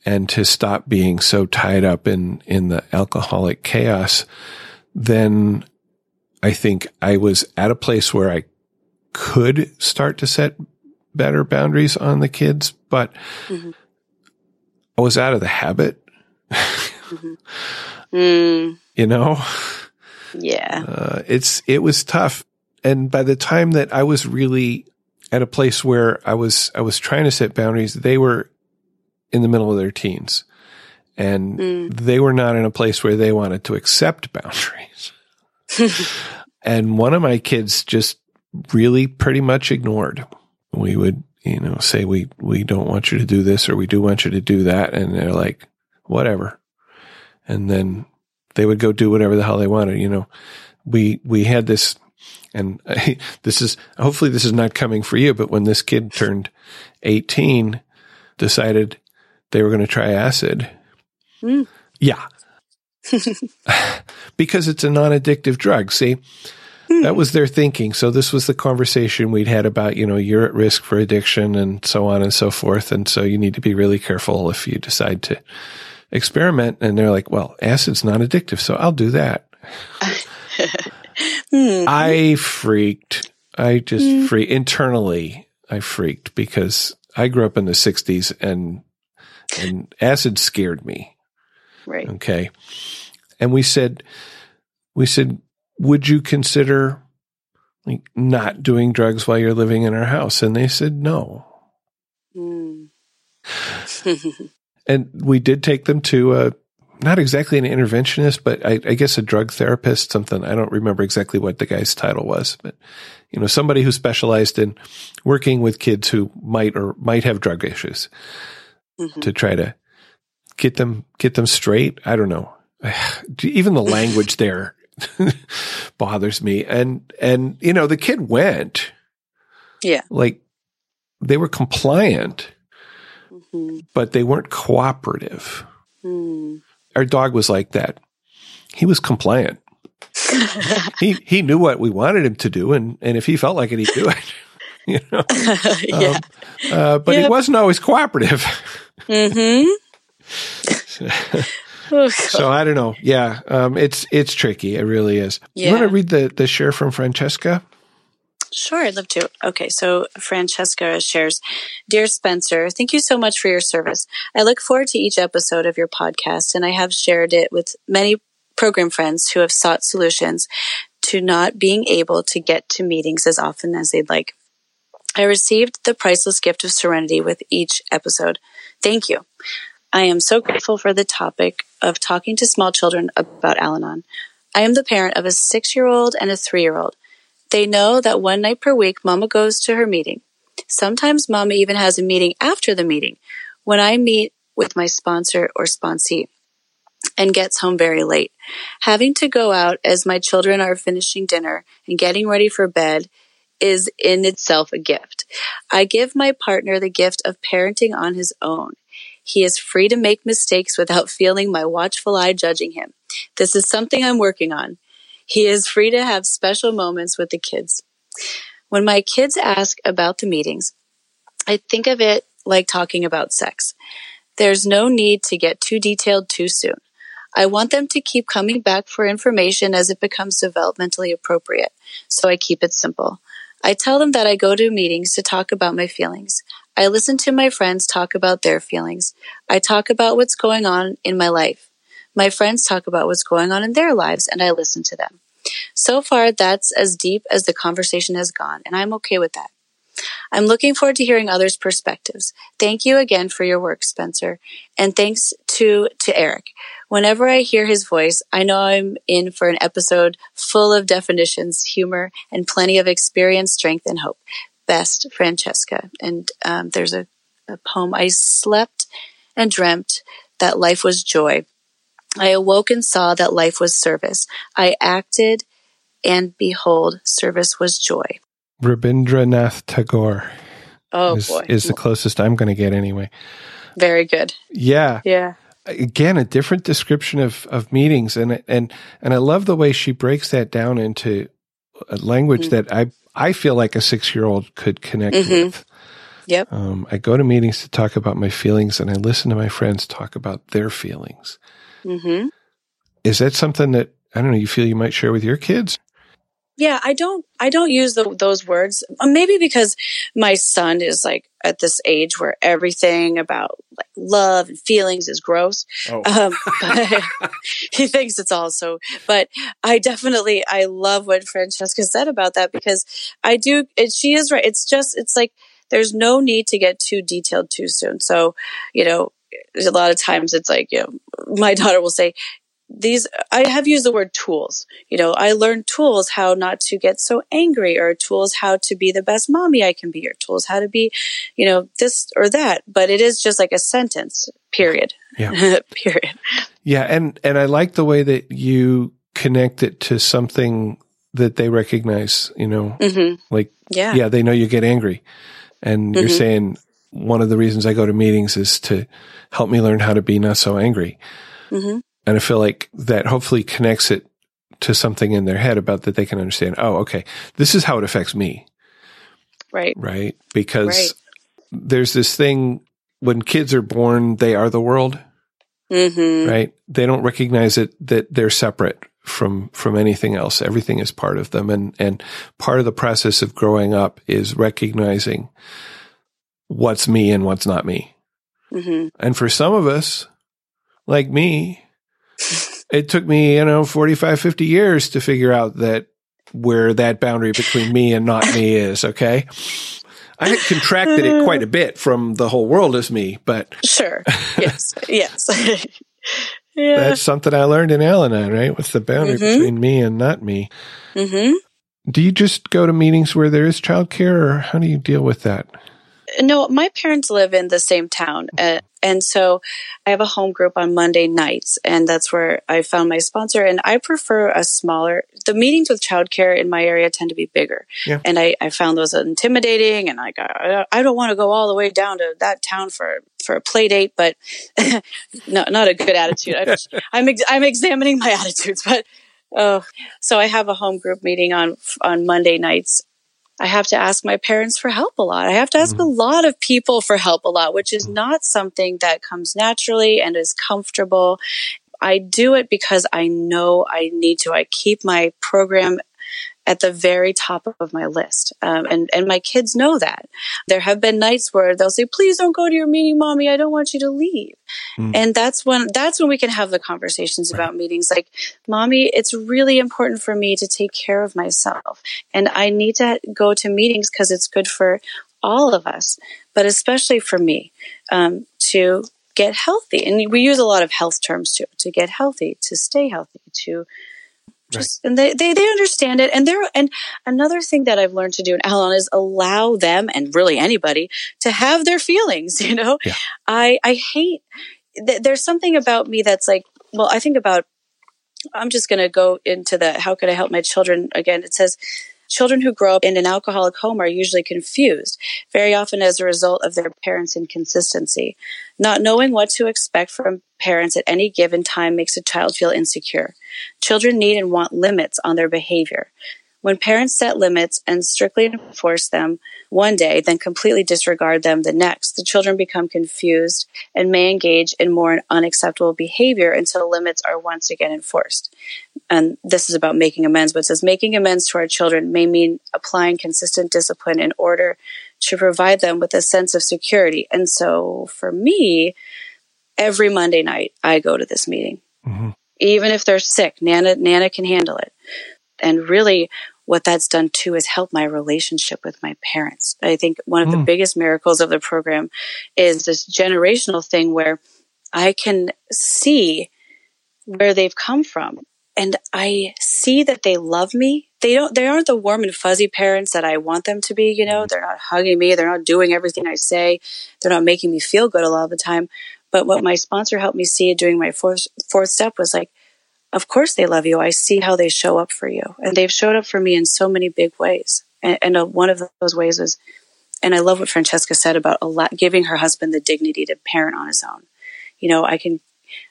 and to stop being so tied up in in the alcoholic chaos, then I think I was at a place where I could start to set better boundaries on the kids, but mm-hmm. I was out of the habit. mm-hmm. mm. You know? Yeah. Uh, it's, it was tough. And by the time that I was really at a place where I was, I was trying to set boundaries, they were in the middle of their teens and mm. they were not in a place where they wanted to accept boundaries. and one of my kids just really pretty much ignored. We would you know, say we, we don't want you to do this or we do want you to do that. And they're like, whatever. And then they would go do whatever the hell they wanted. You know, we, we had this and I, this is, hopefully this is not coming for you, but when this kid turned 18, decided they were going to try acid. Mm. Yeah. because it's a non-addictive drug. See, that was their thinking. So this was the conversation we'd had about, you know, you're at risk for addiction and so on and so forth. And so you need to be really careful if you decide to experiment. And they're like, well, acid's not addictive. So I'll do that. hmm. I freaked. I just hmm. freaked internally. I freaked because I grew up in the sixties and, and acid scared me. Right. Okay. And we said, we said, would you consider like not doing drugs while you're living in our house? And they said no. Mm. and we did take them to a not exactly an interventionist, but I, I, guess a drug therapist, something. I don't remember exactly what the guy's title was, but you know, somebody who specialized in working with kids who might or might have drug issues mm-hmm. to try to get them, get them straight. I don't know. Even the language there bothers me. And, and, you know, the kid went. Yeah. Like they were compliant, mm-hmm. but they weren't cooperative. Mm. Our dog was like that. He was compliant. he, he knew what we wanted him to do. And, and if he felt like it, he'd do it. you know, yeah. Um, uh, but he wasn't always cooperative. mm-hmm. Oh, so I don't know. Yeah, um, it's it's tricky. It really is. Yeah. You want to read the the share from Francesca? Sure, I'd love to. Okay, so Francesca shares Dear Spencer, thank you so much for your service. I look forward to each episode of your podcast, and I have shared it with many program friends who have sought solutions to not being able to get to meetings as often as they'd like. I received the priceless gift of serenity with each episode. Thank you. I am so grateful for the topic of talking to small children about Al Anon. I am the parent of a six year old and a three year old. They know that one night per week, Mama goes to her meeting. Sometimes Mama even has a meeting after the meeting when I meet with my sponsor or sponsee and gets home very late. Having to go out as my children are finishing dinner and getting ready for bed is in itself a gift. I give my partner the gift of parenting on his own. He is free to make mistakes without feeling my watchful eye judging him. This is something I'm working on. He is free to have special moments with the kids. When my kids ask about the meetings, I think of it like talking about sex. There's no need to get too detailed too soon. I want them to keep coming back for information as it becomes developmentally appropriate, so I keep it simple. I tell them that I go to meetings to talk about my feelings. I listen to my friends talk about their feelings. I talk about what's going on in my life. My friends talk about what's going on in their lives and I listen to them. So far, that's as deep as the conversation has gone, and I'm okay with that. I'm looking forward to hearing others' perspectives. Thank you again for your work, Spencer. And thanks to, to Eric. Whenever I hear his voice, I know I'm in for an episode full of definitions, humor, and plenty of experience, strength, and hope. Best, Francesca. And um, there's a, a poem. I slept and dreamt that life was joy. I awoke and saw that life was service. I acted, and behold, service was joy. Rabindranath Tagore. Oh is, boy, is the closest I'm going to get anyway. Very good. Yeah, yeah. Again, a different description of of meetings, and and and I love the way she breaks that down into a language mm-hmm. that I I feel like a six year old could connect mm-hmm. with. Yep. Um, I go to meetings to talk about my feelings, and I listen to my friends talk about their feelings. Mm-hmm. Is that something that I don't know? You feel you might share with your kids? Yeah, I don't, I don't use the, those words. Uh, maybe because my son is like at this age where everything about like love and feelings is gross. Oh. Um, he thinks it's also, but I definitely, I love what Francesca said about that because I do, it, she is right. It's just, it's like, there's no need to get too detailed too soon. So, you know, a lot of times it's like, you know, my daughter will say, these i have used the word tools. You know i learned tools how not to get so angry or tools how to be the best mommy i can be or tools how to be you know this or that. But it is just like a sentence period. Yeah. Period. Yeah and and i like the way that you connect it to something that they recognize you know? Mm-hmm. like yeah. yeah they know you get angry. And mm-hmm. you're saying one of the reasons i go to meetings is to help me learn how to be not so angry. Mm-hmm. And I feel like that hopefully connects it to something in their head about that they can understand, oh, okay, this is how it affects me. Right. Right. Because right. there's this thing when kids are born, they are the world. Mm-hmm. Right. They don't recognize it that they're separate from, from anything else. Everything is part of them. And, and part of the process of growing up is recognizing what's me and what's not me. Mm-hmm. And for some of us, like me, it took me, you know, 45, 50 years to figure out that where that boundary between me and not me is. Okay. I had contracted it quite a bit from the whole world as me, but sure. Yes. yes. yeah. That's something I learned in Al Anon, right? What's the boundary mm-hmm. between me and not me? Mm-hmm. Do you just go to meetings where there is childcare or how do you deal with that? No, my parents live in the same town. Uh, and so I have a home group on Monday nights, and that's where I found my sponsor. And I prefer a smaller, the meetings with childcare in my area tend to be bigger. Yeah. And I, I found those intimidating. And I got, I don't want to go all the way down to that town for, for a play date, but not, not a good attitude. I, I'm, ex- I'm examining my attitudes, but Oh, so I have a home group meeting on on Monday nights I have to ask my parents for help a lot. I have to ask mm-hmm. a lot of people for help a lot, which is mm-hmm. not something that comes naturally and is comfortable. I do it because I know I need to. I keep my program at the very top of my list. Um, and, and my kids know that. There have been nights where they'll say, please don't go to your meeting, mommy. I don't want you to leave. Mm. And that's when, that's when we can have the conversations right. about meetings. Like, mommy, it's really important for me to take care of myself. And I need to go to meetings because it's good for all of us, but especially for me, um, to get healthy. And we use a lot of health terms too, to get healthy, to stay healthy, to just, right. and they, they, they understand it. And there, and another thing that I've learned to do in Al is allow them and really anybody to have their feelings. You know, yeah. I, I hate, th- there's something about me that's like, well, I think about, I'm just going to go into the, how could I help my children again? It says, Children who grow up in an alcoholic home are usually confused, very often as a result of their parents' inconsistency. Not knowing what to expect from parents at any given time makes a child feel insecure. Children need and want limits on their behavior. When parents set limits and strictly enforce them one day, then completely disregard them the next, the children become confused and may engage in more unacceptable behavior until limits are once again enforced. And this is about making amends, but it says making amends to our children may mean applying consistent discipline in order to provide them with a sense of security. And so for me, every Monday night, I go to this meeting. Mm-hmm. Even if they're sick, Nana, Nana can handle it. And really, what that's done too is help my relationship with my parents. I think one of mm. the hmm. biggest miracles of the program is this generational thing where I can see where they've come from and I see that they love me. They don't, they aren't the warm and fuzzy parents that I want them to be. You know, hmm. they're not hugging me. They're not doing everything I say. They're not making me feel good a lot of the time. But what my sponsor helped me see doing my fourth, fourth step was like, of course they love you. I see how they show up for you. And they've showed up for me in so many big ways. And, and uh, one of those ways is, and I love what Francesca said about a lot, giving her husband the dignity to parent on his own. You know, I can,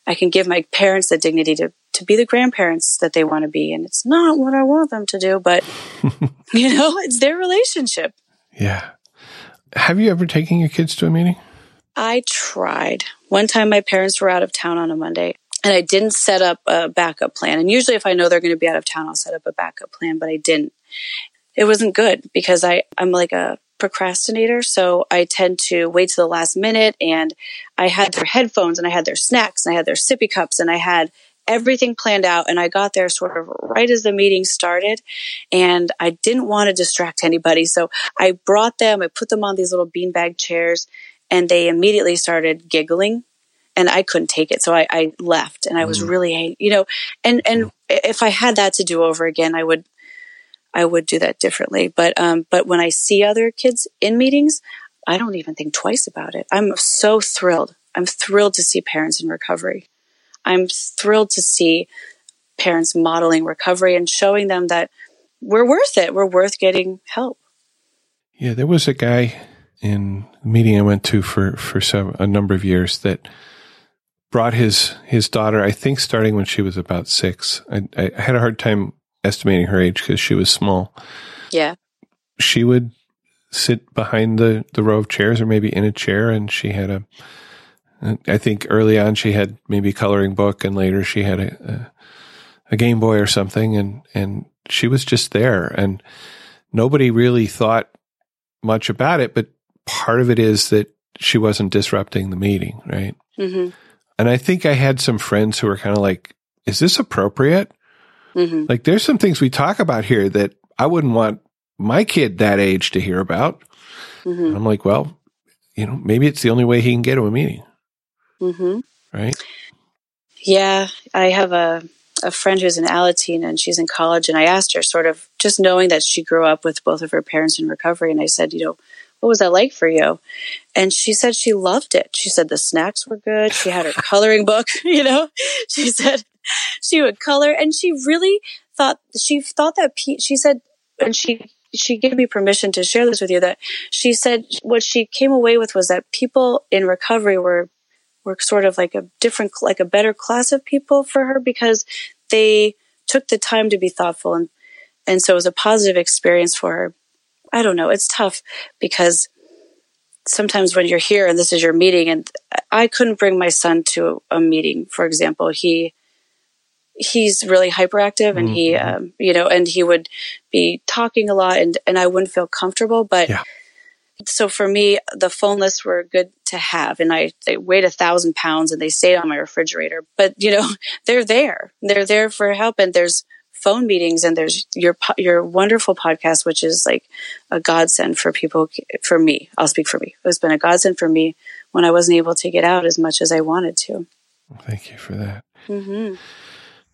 I can give my parents the dignity to, to be the grandparents that they want to be. And it's not what I want them to do, but you know, it's their relationship. Yeah. Have you ever taken your kids to a meeting? I tried. One time my parents were out of town on a Monday and I didn't set up a backup plan. And usually, if I know they're going to be out of town, I'll set up a backup plan, but I didn't. It wasn't good because I, I'm like a procrastinator. So I tend to wait to the last minute. And I had their headphones and I had their snacks and I had their sippy cups and I had everything planned out. And I got there sort of right as the meeting started. And I didn't want to distract anybody. So I brought them, I put them on these little beanbag chairs and they immediately started giggling and I couldn't take it. So I, I left and I was mm. really, you know, and, and if I had that to do over again, I would, I would do that differently. But, um, but when I see other kids in meetings, I don't even think twice about it. I'm so thrilled. I'm thrilled to see parents in recovery. I'm thrilled to see parents modeling recovery and showing them that we're worth it. We're worth getting help. Yeah, there was a guy in the meeting I went to for for some a number of years that brought his his daughter. I think starting when she was about six. I, I had a hard time estimating her age because she was small. Yeah, she would sit behind the the row of chairs, or maybe in a chair, and she had a. I think early on she had maybe a coloring book, and later she had a, a, a Game Boy or something, and and she was just there, and nobody really thought much about it. But part of it is that she wasn't disrupting the meeting, right? Mm-hmm. And I think I had some friends who were kind of like, is this appropriate? Mm-hmm. Like, there's some things we talk about here that I wouldn't want my kid that age to hear about. Mm-hmm. I'm like, well, you know, maybe it's the only way he can get to a meeting. Mm-hmm. Right. Yeah. I have a, a friend who's in Alateen and she's in college. And I asked her, sort of just knowing that she grew up with both of her parents in recovery. And I said, you know, what was that like for you? And she said she loved it. She said the snacks were good. She had her coloring book, you know, she said she would color and she really thought, she thought that, she said, and she, she gave me permission to share this with you that she said what she came away with was that people in recovery were, were sort of like a different, like a better class of people for her because they took the time to be thoughtful and, and so it was a positive experience for her. I don't know. It's tough because sometimes when you're here and this is your meeting, and I couldn't bring my son to a meeting, for example, he he's really hyperactive and mm-hmm. he, um, you know, and he would be talking a lot and, and I wouldn't feel comfortable. But yeah. so for me, the phone lists were good to have. And I, they weighed a thousand pounds and they stayed on my refrigerator, but you know, they're there. They're there for help. And there's phone meetings and there's your, your wonderful podcast, which is like a godsend for people, for me. I'll speak for me. It's been a godsend for me when I wasn't able to get out as much as I wanted to. Thank you for that. Mm-hmm.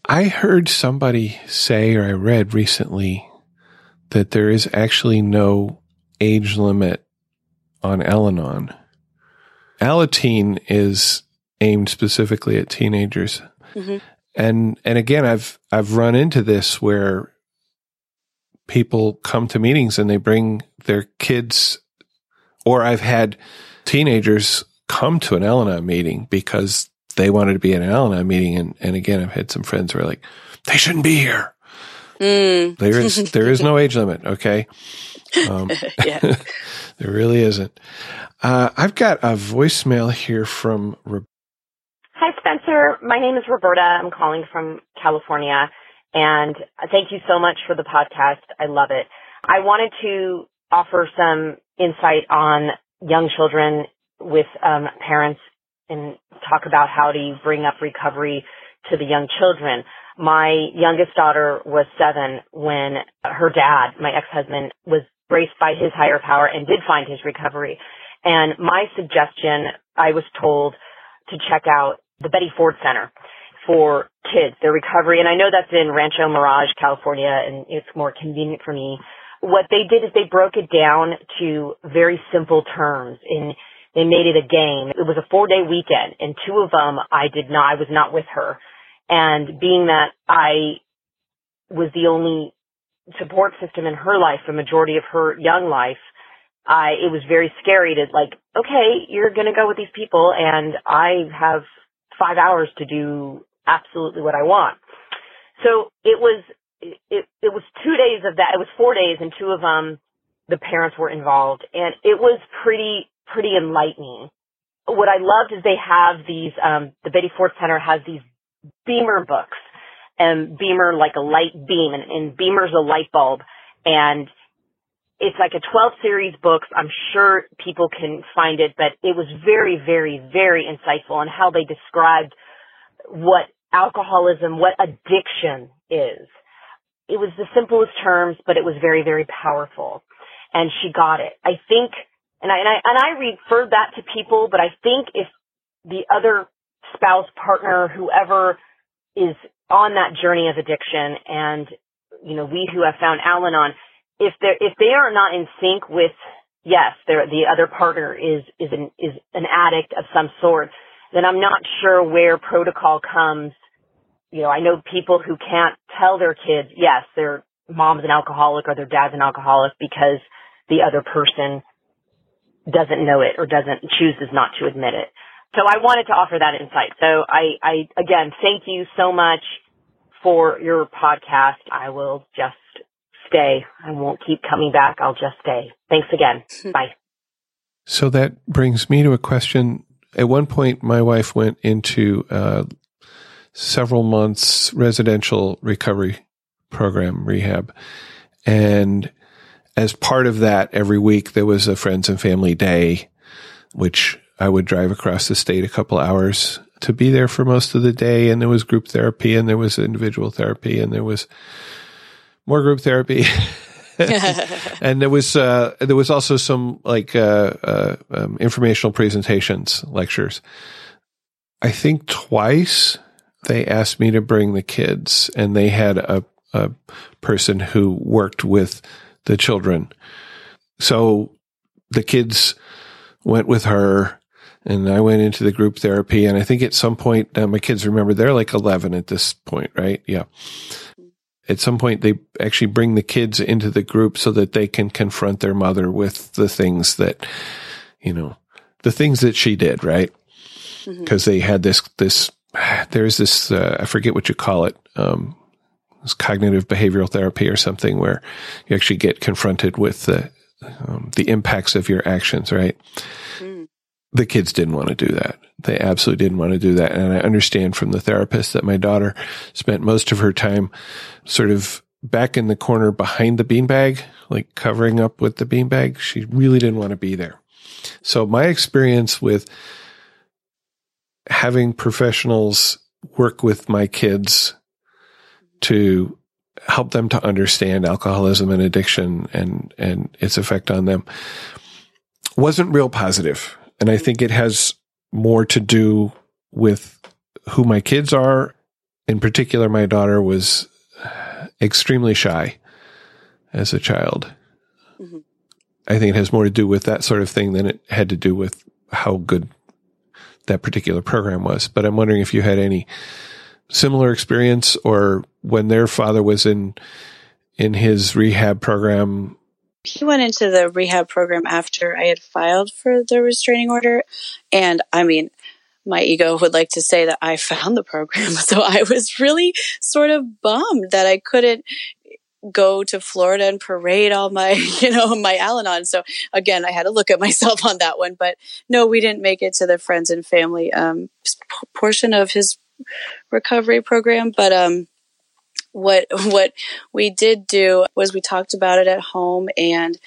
I heard somebody say, or I read recently, that there is actually no age limit on Al Anon. Alateen is aimed specifically at teenagers. Mm-hmm. And and again I've I've run into this where people come to meetings and they bring their kids or I've had teenagers come to an Anon meeting because they wanted to be in an Anon meeting. And, and again, I've had some friends who are like, they shouldn't be here. Mm. There is, there is no age limit. Okay. Um, there really isn't. Uh, I've got a voicemail here from. Re- Hi, Spencer. My name is Roberta. I'm calling from California. And thank you so much for the podcast. I love it. I wanted to offer some insight on young children with um, parents and talk about how you bring up recovery to the young children. My youngest daughter was seven when her dad, my ex-husband, was braced by his higher power and did find his recovery. And my suggestion, I was told to check out the Betty Ford Center for kids, their recovery. And I know that's in Rancho Mirage, California, and it's more convenient for me. What they did is they broke it down to very simple terms and they made it a game. It was a four day weekend and two of them I did not, I was not with her. And being that I was the only support system in her life, the majority of her young life, I, it was very scary to like, okay, you're going to go with these people and I have five hours to do absolutely what I want. So it was, it, it was two days of that. It was four days and two of them, the parents were involved and it was pretty pretty enlightening. What I loved is they have these, um, the Betty Ford Center has these Beamer books and Beamer like a light beam and, and Beamer's a light bulb and it's like a 12 series books. I'm sure people can find it, but it was very, very, very insightful on how they described what alcoholism, what addiction is. It was the simplest terms, but it was very, very powerful. And she got it. I think and I, and I, and I refer that to people, but I think if the other spouse, partner, whoever is on that journey of addiction and, you know, we who have found Al-Anon, if they if they are not in sync with, yes, the other partner is, is an, is an addict of some sort, then I'm not sure where protocol comes. You know, I know people who can't tell their kids, yes, their mom's an alcoholic or their dad's an alcoholic because the other person doesn't know it or doesn't chooses not to admit it. So I wanted to offer that insight. So I, I again, thank you so much for your podcast. I will just stay. I won't keep coming back. I'll just stay. Thanks again. Bye. So that brings me to a question. At one point, my wife went into uh, several months residential recovery program rehab, and as part of that, every week there was a friends and family day, which I would drive across the state a couple hours to be there for most of the day. And there was group therapy and there was individual therapy and there was more group therapy. and there was, uh, there was also some like, uh, uh, um, informational presentations, lectures. I think twice they asked me to bring the kids and they had a, a person who worked with the children. So the kids went with her and I went into the group therapy. And I think at some point, my kids remember they're like 11 at this point, right? Yeah. At some point, they actually bring the kids into the group so that they can confront their mother with the things that, you know, the things that she did, right? Because mm-hmm. they had this, this, there's this, uh, I forget what you call it. Um, it's cognitive behavioral therapy or something where you actually get confronted with the um, the impacts of your actions, right? The kids didn't want to do that. They absolutely didn't want to do that. And I understand from the therapist that my daughter spent most of her time sort of back in the corner behind the beanbag, like covering up with the beanbag. She really didn't want to be there. So my experience with having professionals work with my kids to help them to understand alcoholism and addiction and, and its effect on them wasn't real positive. And I think it has more to do with who my kids are. In particular, my daughter was extremely shy as a child. Mm-hmm. I think it has more to do with that sort of thing than it had to do with how good that particular program was. But I'm wondering if you had any similar experience or when their father was in in his rehab program he went into the rehab program after I had filed for the restraining order. And I mean, my ego would like to say that I found the program. So I was really sort of bummed that I couldn't go to Florida and parade all my, you know, my Al Anon. So again, I had to look at myself on that one, but no, we didn't make it to the friends and family, um, portion of his recovery program. But, um, what what we did do was we talked about it at home and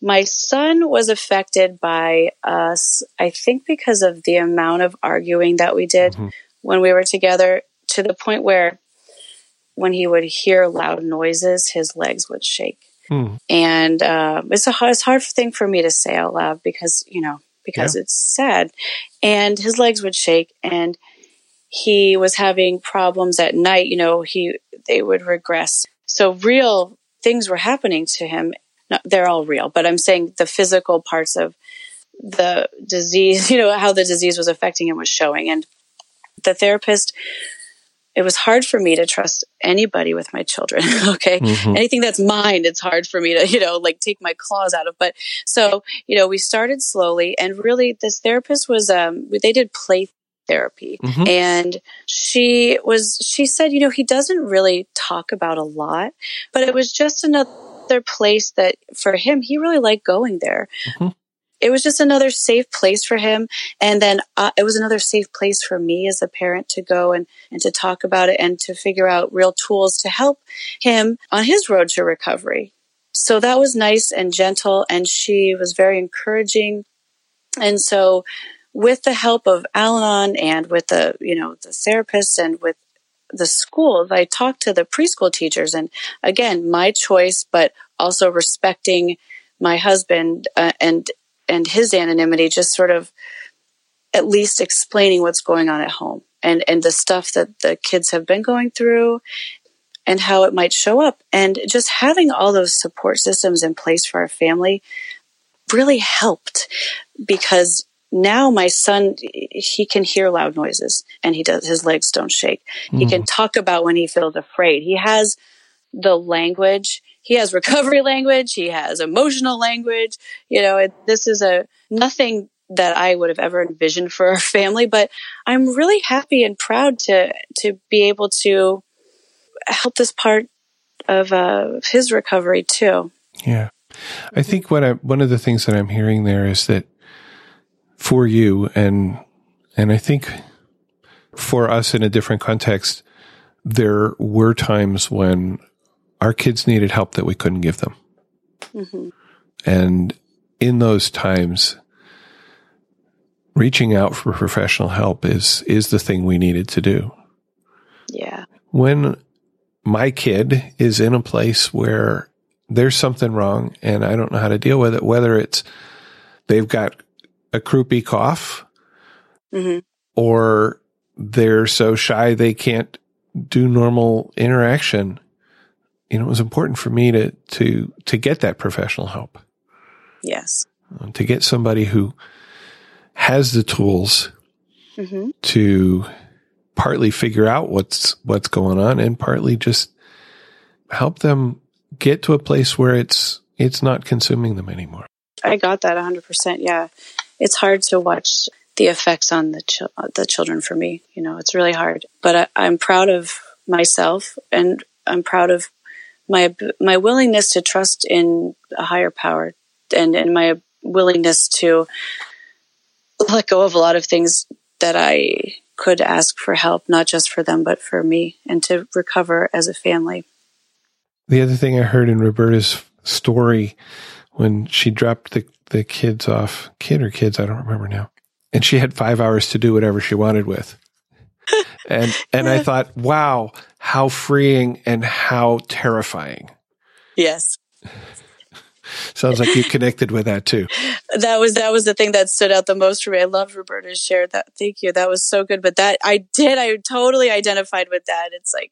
my son was affected by us i think because of the amount of arguing that we did mm-hmm. when we were together to the point where when he would hear loud noises his legs would shake mm. and uh, it's a it's hard thing for me to say out loud because you know because yeah. it's sad and his legs would shake and he was having problems at night you know he they would regress. So real things were happening to him. Not, they're all real, but I'm saying the physical parts of the disease, you know, how the disease was affecting him was showing. And the therapist, it was hard for me to trust anybody with my children. okay. Mm-hmm. Anything that's mine, it's hard for me to, you know, like take my claws out of. But so, you know, we started slowly and really this therapist was, um, they did play therapy. Mm-hmm. And she was, she said, you know, he doesn't really talk about a lot, but it was just another place that for him, he really liked going there. Mm-hmm. It was just another safe place for him. And then uh, it was another safe place for me as a parent to go and, and to talk about it and to figure out real tools to help him on his road to recovery. So that was nice and gentle. And she was very encouraging. And so with the help of Al-Anon and with the, you know, the therapists and with the schools, I talked to the preschool teachers and again, my choice, but also respecting my husband uh, and, and his anonymity, just sort of at least explaining what's going on at home and, and the stuff that the kids have been going through and how it might show up. And just having all those support systems in place for our family really helped because now my son he can hear loud noises and he does his legs don't shake. Mm. he can mm-hmm. talk about when he feels afraid. He has the language. He has recovery language. He has emotional language. You know it, this is a nothing that i would have ever envisioned for our family but i'm really happy and proud to to be able to help this part of uh, his recovery too. Yeah. I think what i one of the things that i'm hearing there is that for you and and I think for us in a different context, there were times when our kids needed help that we couldn't give them. Mm-hmm. And in those times, reaching out for professional help is is the thing we needed to do. Yeah. When my kid is in a place where there's something wrong and I don't know how to deal with it, whether it's they've got a croupy cough mm-hmm. or they're so shy they can't do normal interaction. You know, it was important for me to, to, to get that professional help. Yes. To get somebody who has the tools mm-hmm. to partly figure out what's, what's going on and partly just help them get to a place where it's, it's not consuming them anymore. I got that 100%. Yeah it's hard to watch the effects on the ch- the children for me. You know, it's really hard. But I, am proud of myself, and I'm proud of my my willingness to trust in a higher power, and and my willingness to let go of a lot of things that I could ask for help, not just for them, but for me, and to recover as a family. The other thing I heard in Roberta's story when she dropped the, the kids off, kid or kids, I don't remember now, and she had five hours to do whatever she wanted with. and and I thought, wow, how freeing and how terrifying. Yes. Sounds like you connected with that too. That was that was the thing that stood out the most for me. I loved Roberta's share. That thank you. That was so good. But that I did. I totally identified with that. It's like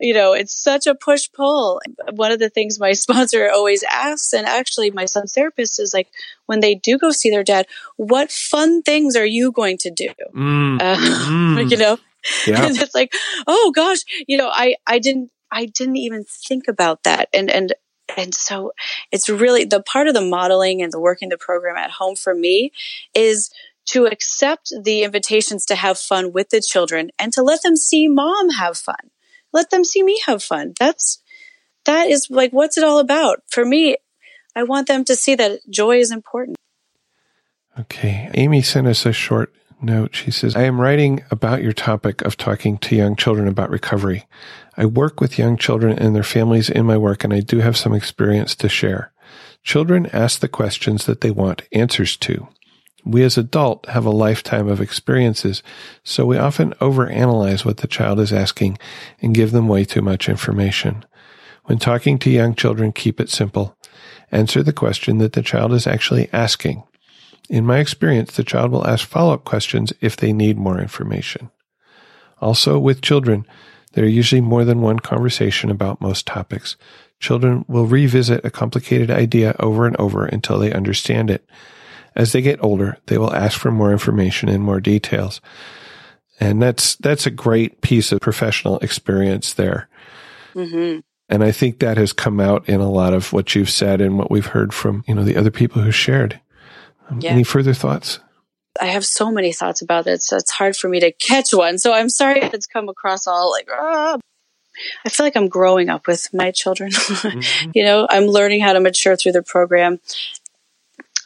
you know, it's such a push pull. One of the things my sponsor always asks, and actually my son's therapist is like, when they do go see their dad, what fun things are you going to do? Mm. Uh, Mm. you know, Yeah. and it's like, oh gosh, you know, I, I didn't, I didn't even think about that. And, and, and so it's really the part of the modeling and the working the program at home for me is to accept the invitations to have fun with the children and to let them see mom have fun. Let them see me have fun. That's, that is like, what's it all about? For me, I want them to see that joy is important. Okay. Amy sent us a short note. She says, I am writing about your topic of talking to young children about recovery. I work with young children and their families in my work, and I do have some experience to share. Children ask the questions that they want answers to. We as adults have a lifetime of experiences, so we often overanalyze what the child is asking and give them way too much information. When talking to young children, keep it simple. Answer the question that the child is actually asking. In my experience, the child will ask follow up questions if they need more information. Also, with children, there are usually more than one conversation about most topics. Children will revisit a complicated idea over and over until they understand it. As they get older, they will ask for more information and more details. And that's, that's a great piece of professional experience there. Mm-hmm. And I think that has come out in a lot of what you've said and what we've heard from, you know, the other people who shared. Um, Yeah. Any further thoughts? I have so many thoughts about it, so it's hard for me to catch one. So I'm sorry if it's come across all like, ah. I feel like I'm growing up with my children. you know, I'm learning how to mature through the program.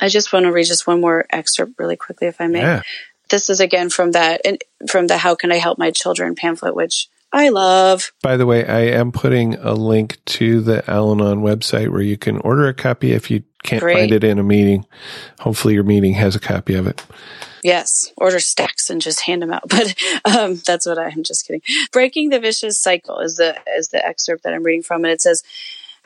I just want to read just one more excerpt really quickly, if I may. Yeah. This is again from that and from the "How Can I Help My Children" pamphlet, which I love. By the way, I am putting a link to the Al Anon website where you can order a copy if you can't Great. find it in a meeting. Hopefully, your meeting has a copy of it. Yes, order stacks and just hand them out. But um, that's what I, I'm just kidding. Breaking the vicious cycle is the is the excerpt that I'm reading from, and it says,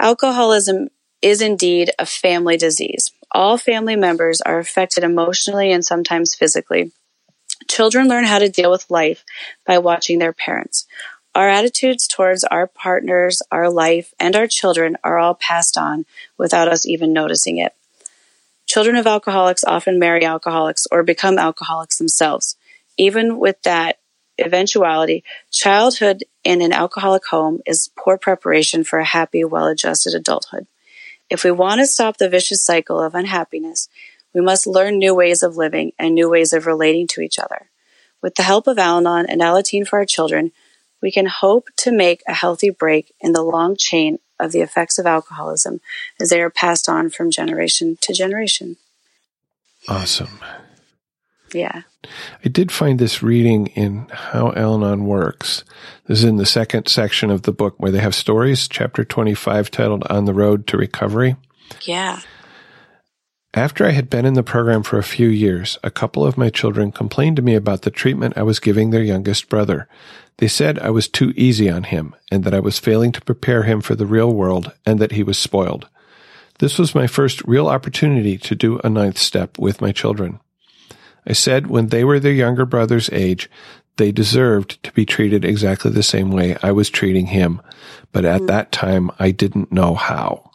alcoholism is indeed a family disease. All family members are affected emotionally and sometimes physically. Children learn how to deal with life by watching their parents. Our attitudes towards our partners, our life, and our children are all passed on without us even noticing it. Children of alcoholics often marry alcoholics or become alcoholics themselves. Even with that eventuality, childhood in an alcoholic home is poor preparation for a happy, well adjusted adulthood. If we want to stop the vicious cycle of unhappiness, we must learn new ways of living and new ways of relating to each other. With the help of Al Anon and Alateen for our children, we can hope to make a healthy break in the long chain of the effects of alcoholism as they are passed on from generation to generation. Awesome. Yeah. I did find this reading in How Al Anon Works. This is in the second section of the book where they have stories, chapter 25, titled On the Road to Recovery. Yeah. After I had been in the program for a few years, a couple of my children complained to me about the treatment I was giving their youngest brother. They said I was too easy on him and that I was failing to prepare him for the real world and that he was spoiled. This was my first real opportunity to do a ninth step with my children. I said when they were their younger brother's age, they deserved to be treated exactly the same way I was treating him, but at that time I didn't know how.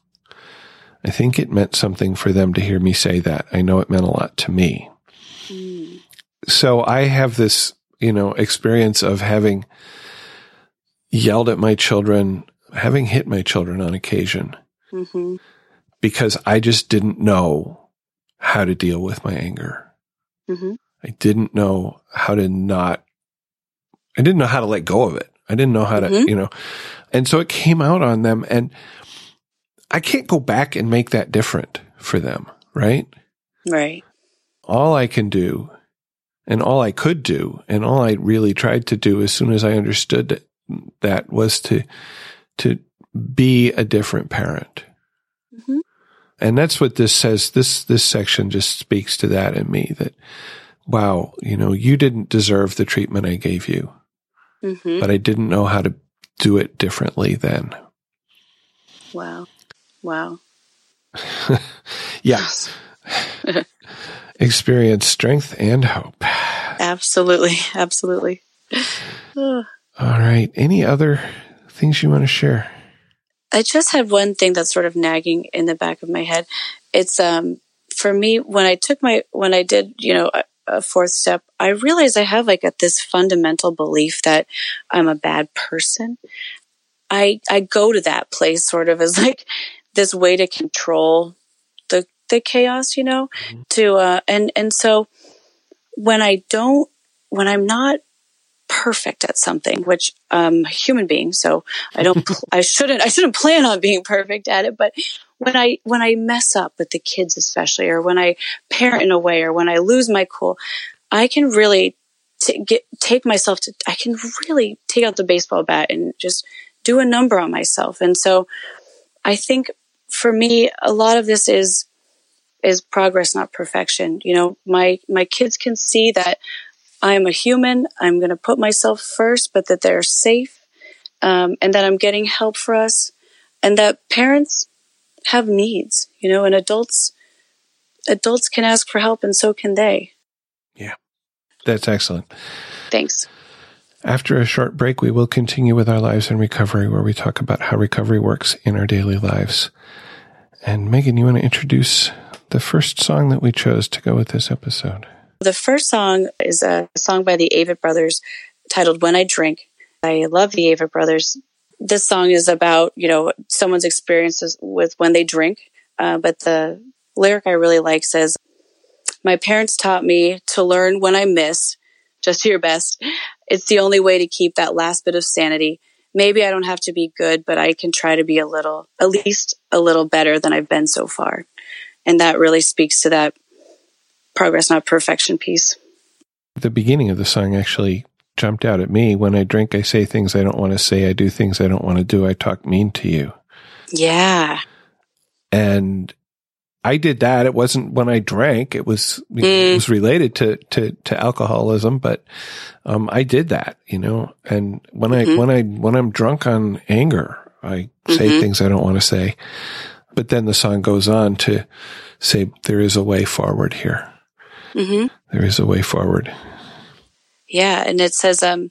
I think it meant something for them to hear me say that. I know it meant a lot to me. Mm. So I have this, you know, experience of having yelled at my children, having hit my children on occasion hmm because I just didn't know how to deal with my anger. Hmm I didn't know how to not, I didn't know how to let go of it. I didn't know how to, Mhm. you know, and so it came out on them and I can't go back and make that different for them, right? Right. All I can do And all I could do, and all I really tried to do as soon as I understood that was to, to be a different parent. And that's what this says. This, this section just speaks to that in me that, wow, you know, you didn't deserve the treatment I gave you, mm-hmm. but I didn't know how to do it differently then. Wow. Wow. yes. Experience strength and hope. Absolutely. Absolutely. All right. Any other things you want to share? I just had one thing that's sort of nagging in the back of my head. It's um for me when I took my when I did you know a, a fourth step, I realized I have like a, this fundamental belief that I'm a bad person. I I go to that place sort of as like this way to control the the chaos, you know, mm-hmm. to uh and and so when I don't when I'm not perfect at something, which I'm a human being, so I don't, I shouldn't, I shouldn't plan on being perfect at it. But when I, when I mess up with the kids, especially, or when I parent in a way, or when I lose my cool, I can really t- get, take myself to, I can really take out the baseball bat and just do a number on myself. And so I think for me, a lot of this is, is progress, not perfection. You know, my, my kids can see that I'm a human. I'm going to put myself first, but that they're safe um, and that I'm getting help for us and that parents have needs, you know, and adults, adults can ask for help and so can they. Yeah, that's excellent. Thanks. After a short break, we will continue with our lives in recovery, where we talk about how recovery works in our daily lives. And Megan, you want to introduce the first song that we chose to go with this episode? The first song is a song by the Avett Brothers titled When I Drink. I love the Avett Brothers. This song is about, you know, someone's experiences with when they drink. Uh, but the lyric I really like says, My parents taught me to learn when I miss, just your best. It's the only way to keep that last bit of sanity. Maybe I don't have to be good, but I can try to be a little, at least a little better than I've been so far. And that really speaks to that progress, not perfection piece. The beginning of the song actually jumped out at me. When I drink, I say things I don't want to say. I do things I don't want to do. I talk mean to you. Yeah. And I did that. It wasn't when I drank. It was mm. it was related to to to alcoholism, but um, I did that, you know. And when mm-hmm. I when I when I'm drunk on anger, I say mm-hmm. things I don't want to say. But then the song goes on to say there is a way forward here. Mm-hmm. There is a way forward. Yeah, and it says, um,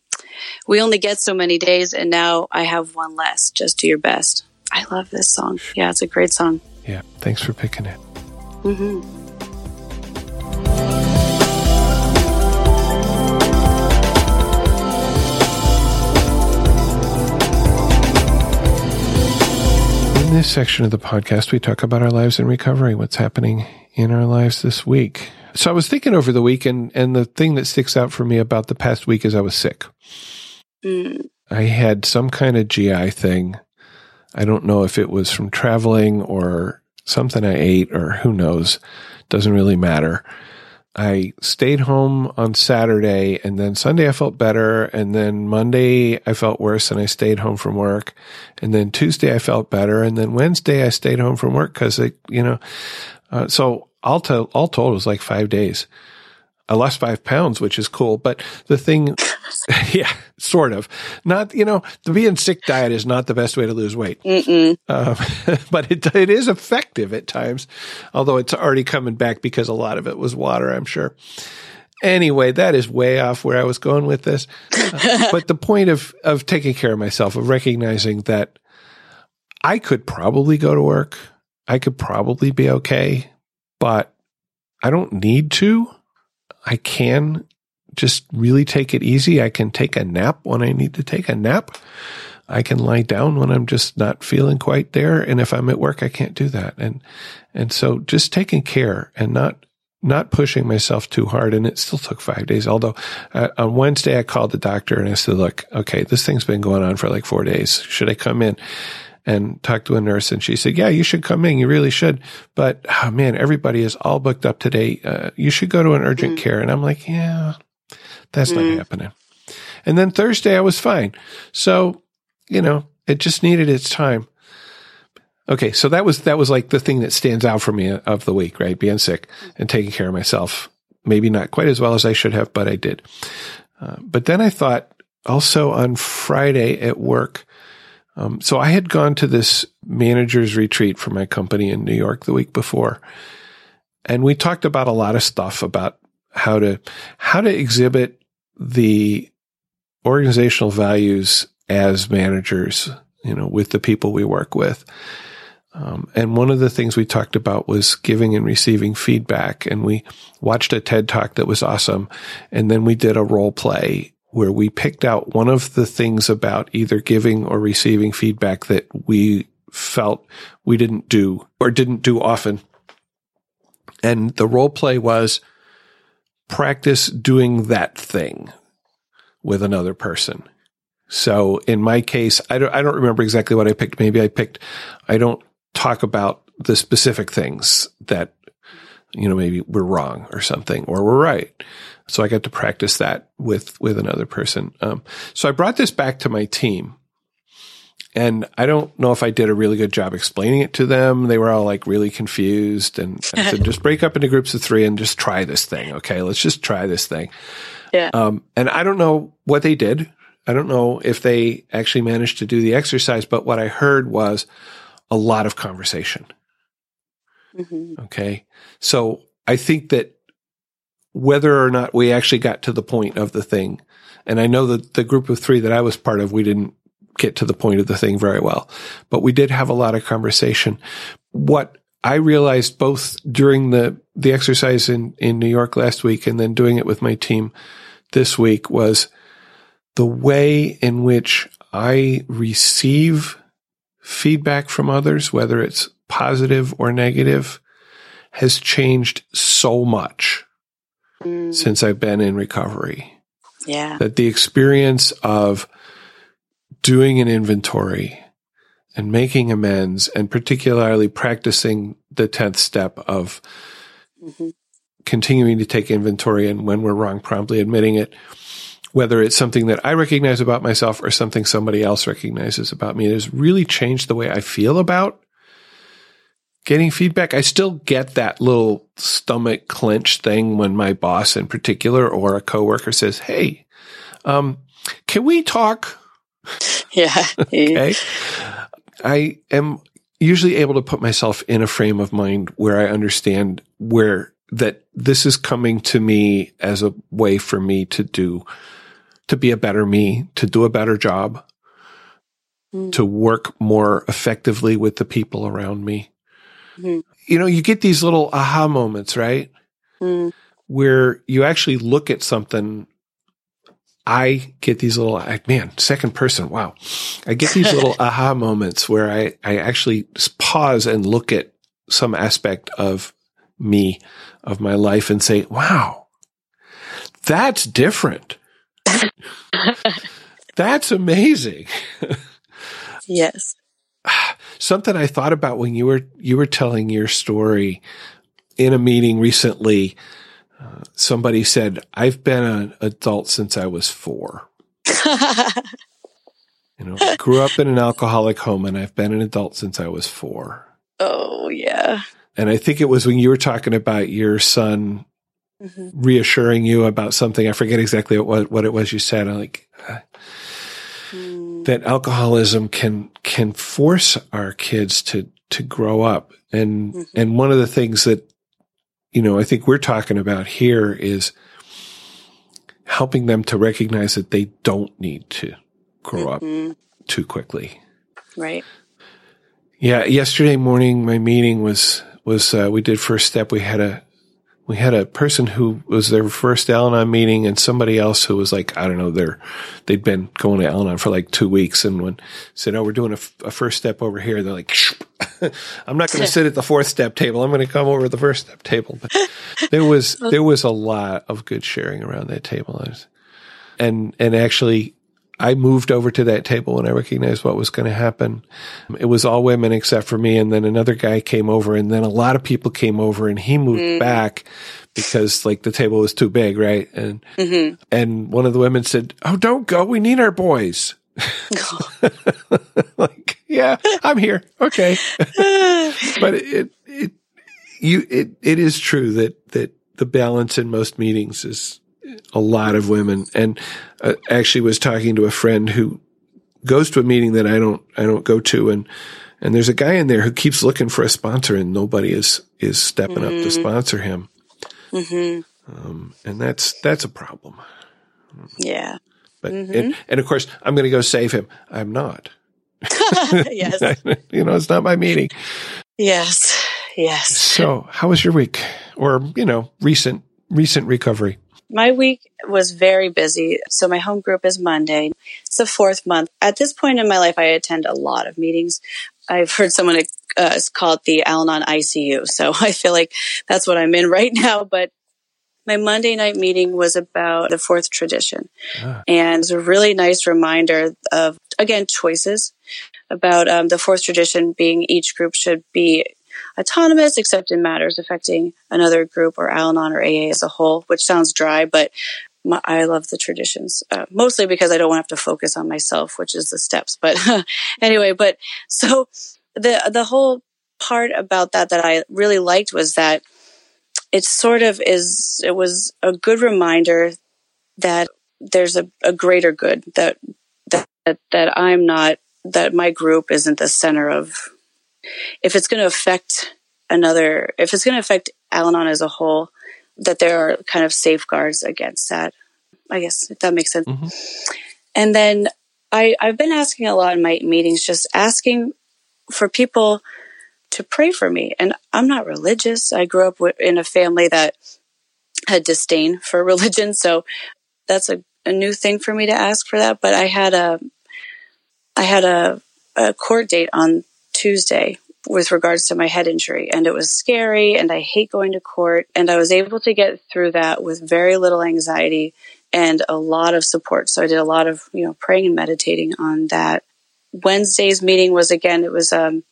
"We only get so many days, and now I have one less. Just do your best." I love this song. Yeah, it's a great song. Yeah, thanks for picking it. Mm-hmm. In this section of the podcast, we talk about our lives in recovery, what's happening in our lives this week. So I was thinking over the week, and, and the thing that sticks out for me about the past week is I was sick. Mm. I had some kind of GI thing. I don't know if it was from traveling or something I ate or who knows. Doesn't really matter. I stayed home on Saturday and then Sunday I felt better. And then Monday I felt worse and I stayed home from work. And then Tuesday I felt better. And then Wednesday I stayed home from work because it, you know, uh, so all, to, all told, it was like five days. I lost five pounds, which is cool. But the thing, yeah, sort of. Not, you know, the being sick diet is not the best way to lose weight. Um, but it, it is effective at times, although it's already coming back because a lot of it was water, I'm sure. Anyway, that is way off where I was going with this. Uh, but the point of, of taking care of myself, of recognizing that I could probably go to work. I could probably be okay, but I don't need to. I can just really take it easy. I can take a nap when I need to take a nap. I can lie down when I'm just not feeling quite there. And if I'm at work, I can't do that. And, and so just taking care and not, not pushing myself too hard. And it still took five days. Although uh, on Wednesday, I called the doctor and I said, look, okay, this thing's been going on for like four days. Should I come in? And talked to a nurse and she said, yeah, you should come in. You really should. But oh man, everybody is all booked up today. Uh, you should go to an urgent mm. care. And I'm like, yeah, That's mm. not happening. And then Thursday I was fine. So, you know, it just needed its time. Okay, so that was that was like the thing that stands out for me of the week, right? Being sick and taking care of myself. Maybe not quite as well as I should have, but I did. Uh, but then I thought also on Friday at work. Um, so I had gone to this manager's retreat for my company in New York the week before, and we talked about a lot of stuff about how to how to exhibit the organizational values as managers, you know, with the people we work with. Um, and one of the things we talked about was giving and receiving feedback. And we watched a TED talk that was awesome. And then we did a role play where we picked out one of the things about either giving or receiving feedback that we felt we didn't do or didn't do often. And the role play was practice doing that thing with another person. So in my case, I don't, I don't remember exactly what I picked. Maybe I picked, I don't talk about the specific things that, you know, maybe we're wrong or something, or we're right. So I got to practice that with, with another person. Um, so I brought this back to my team and I don't know if I did a really good job explaining it to them. They were all like really confused and I said, just break up into groups of three and just try this thing. Okay. Let's just try this thing. Yeah. Um, and I don't know what they did. I don't know if they actually managed to do the exercise, but what I heard was a lot of conversation. Mm-hmm. Okay. So I think that whether or not we actually got to the point of the thing, and I know that the group of three that I was part of, we didn't get to the point of the thing very well, but we did have a lot of conversation. What I realized both during the, the exercise in, in New York last week and then doing it with my team this week was the way in which I receive feedback from others, whether it's positive or negative, has changed so much mm. since I've been in recovery. Yeah. That the experience of doing an inventory and making amends and particularly practicing the 10th step of mm-hmm. continuing to take inventory and when we're wrong, promptly admitting it whether it's something that I recognize about myself or something somebody else recognizes about me. It has really changed the way I feel about getting feedback. I still get that little stomach clench thing when my boss in particular or a coworker says, Hey, um, can we talk? Yeah. okay. I am usually able to put myself in a frame of mind where I understand where that this is coming to me as a way for me to do to be a better me, to do a better job, mm. to work more effectively with the people around me. Mm. You know, you get these little aha moments, right? Mm. Where you actually look at something. I get these little, man, second person. Wow. I get these little aha moments where I, I actually pause and look at some aspect of me, of my life and say, wow, that's different. That's amazing. yes. Something I thought about when you were you were telling your story in a meeting recently. Uh, somebody said, "I've been an adult since I was four. you know, I grew up in an alcoholic home, and I've been an adult since I was four. Oh yeah. And I think it was when you were talking about your son mm-hmm. reassuring you about something. I forget exactly what what it was you said. I'm like uh. That alcoholism can can force our kids to to grow up, and mm-hmm. and one of the things that you know I think we're talking about here is helping them to recognize that they don't need to grow mm-hmm. up too quickly. Right. Yeah. Yesterday morning, my meeting was was uh, we did first step. We had a we had a person who was their first Al-Anon meeting and somebody else who was like, I don't know, they're, they'd been going to Al-Anon for like two weeks. And when said, Oh, we're doing a, a first step over here, they're like, I'm not going to sit at the fourth step table. I'm going to come over to the first step table. But there was, there was a lot of good sharing around that table. And, and actually I moved over to that table when I recognized what was going to happen. It was all women except for me. And then another guy came over and then a lot of people came over and he moved mm. back because like the table was too big. Right. And, mm-hmm. and one of the women said, Oh, don't go. We need our boys. like, yeah, I'm here. Okay. but it, it, you, it, it is true that, that the balance in most meetings is a lot of women. And uh, actually was talking to a friend who goes to a meeting that I don't, I don't go to. And, and there's a guy in there who keeps looking for a sponsor and nobody is, is stepping mm-hmm. up to mm-hmm. sponsor him. Mm-hmm. Um, and that's, that's a problem. Yeah. But, mm-hmm. and, and of course, I'm going to go save him. I'm not. yes. you know, it's not my meeting. Yes. Yes. So, how was your week or, you know, recent, recent recovery? My week was very busy. So my home group is Monday. It's the fourth month. At this point in my life, I attend a lot of meetings. I've heard someone uh, call it the Al Anon ICU. So I feel like that's what I'm in right now. But my Monday night meeting was about the fourth tradition. Ah. And it's a really nice reminder of, again, choices about um, the fourth tradition being each group should be autonomous except in matters affecting another group or Al Anon or AA as a whole, which sounds dry, but my, I love the traditions, uh, mostly because I don't have to focus on myself, which is the steps. But anyway, but so the, the whole part about that that I really liked was that it sort of is, it was a good reminder that there's a, a greater good that, that, that I'm not, that my group isn't the center of if it's going to affect another, if it's going to affect Al Anon as a whole, that there are kind of safeguards against that. I guess if that makes sense. Mm-hmm. And then I, I've been asking a lot in my meetings, just asking for people to pray for me. And I'm not religious. I grew up in a family that had disdain for religion. So that's a, a new thing for me to ask for that. But I had a, I had a, a court date on Tuesday with regards to my head injury and it was scary and I hate going to court and I was able to get through that with very little anxiety and a lot of support. So I did a lot of, you know, praying and meditating on that. Wednesday's meeting was again, it was, um,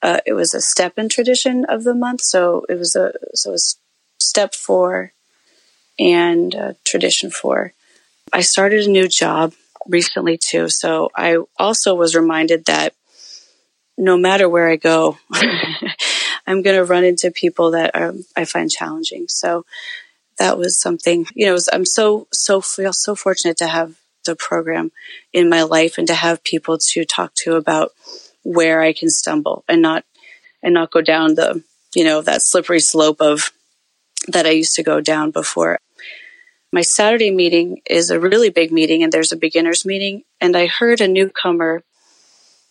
uh, it was a step in tradition of the month. So it was a, so it was step four and uh, tradition four. I started a new job recently too. So I also was reminded that no matter where I go, I'm going to run into people that are, I find challenging. So that was something, you know, I'm so, so feel so fortunate to have the program in my life and to have people to talk to about where I can stumble and not, and not go down the, you know, that slippery slope of that I used to go down before. My Saturday meeting is a really big meeting and there's a beginners meeting. And I heard a newcomer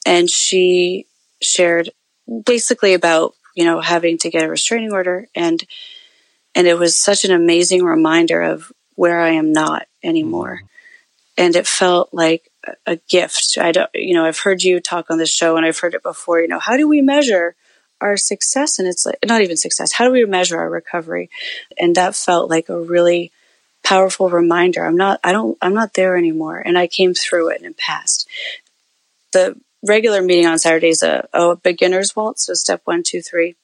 and she shared basically about, you know, having to get a restraining order and and it was such an amazing reminder of where I am not anymore. Mm-hmm. And it felt like a gift. I don't, you know, I've heard you talk on this show and I've heard it before, you know, how do we measure our success? And it's like, not even success. How do we measure our recovery? And that felt like a really powerful reminder. I'm not, I don't, I'm not there anymore. And I came through it and passed. The regular meeting on Saturdays a, a beginner's waltz, so step one, two, three.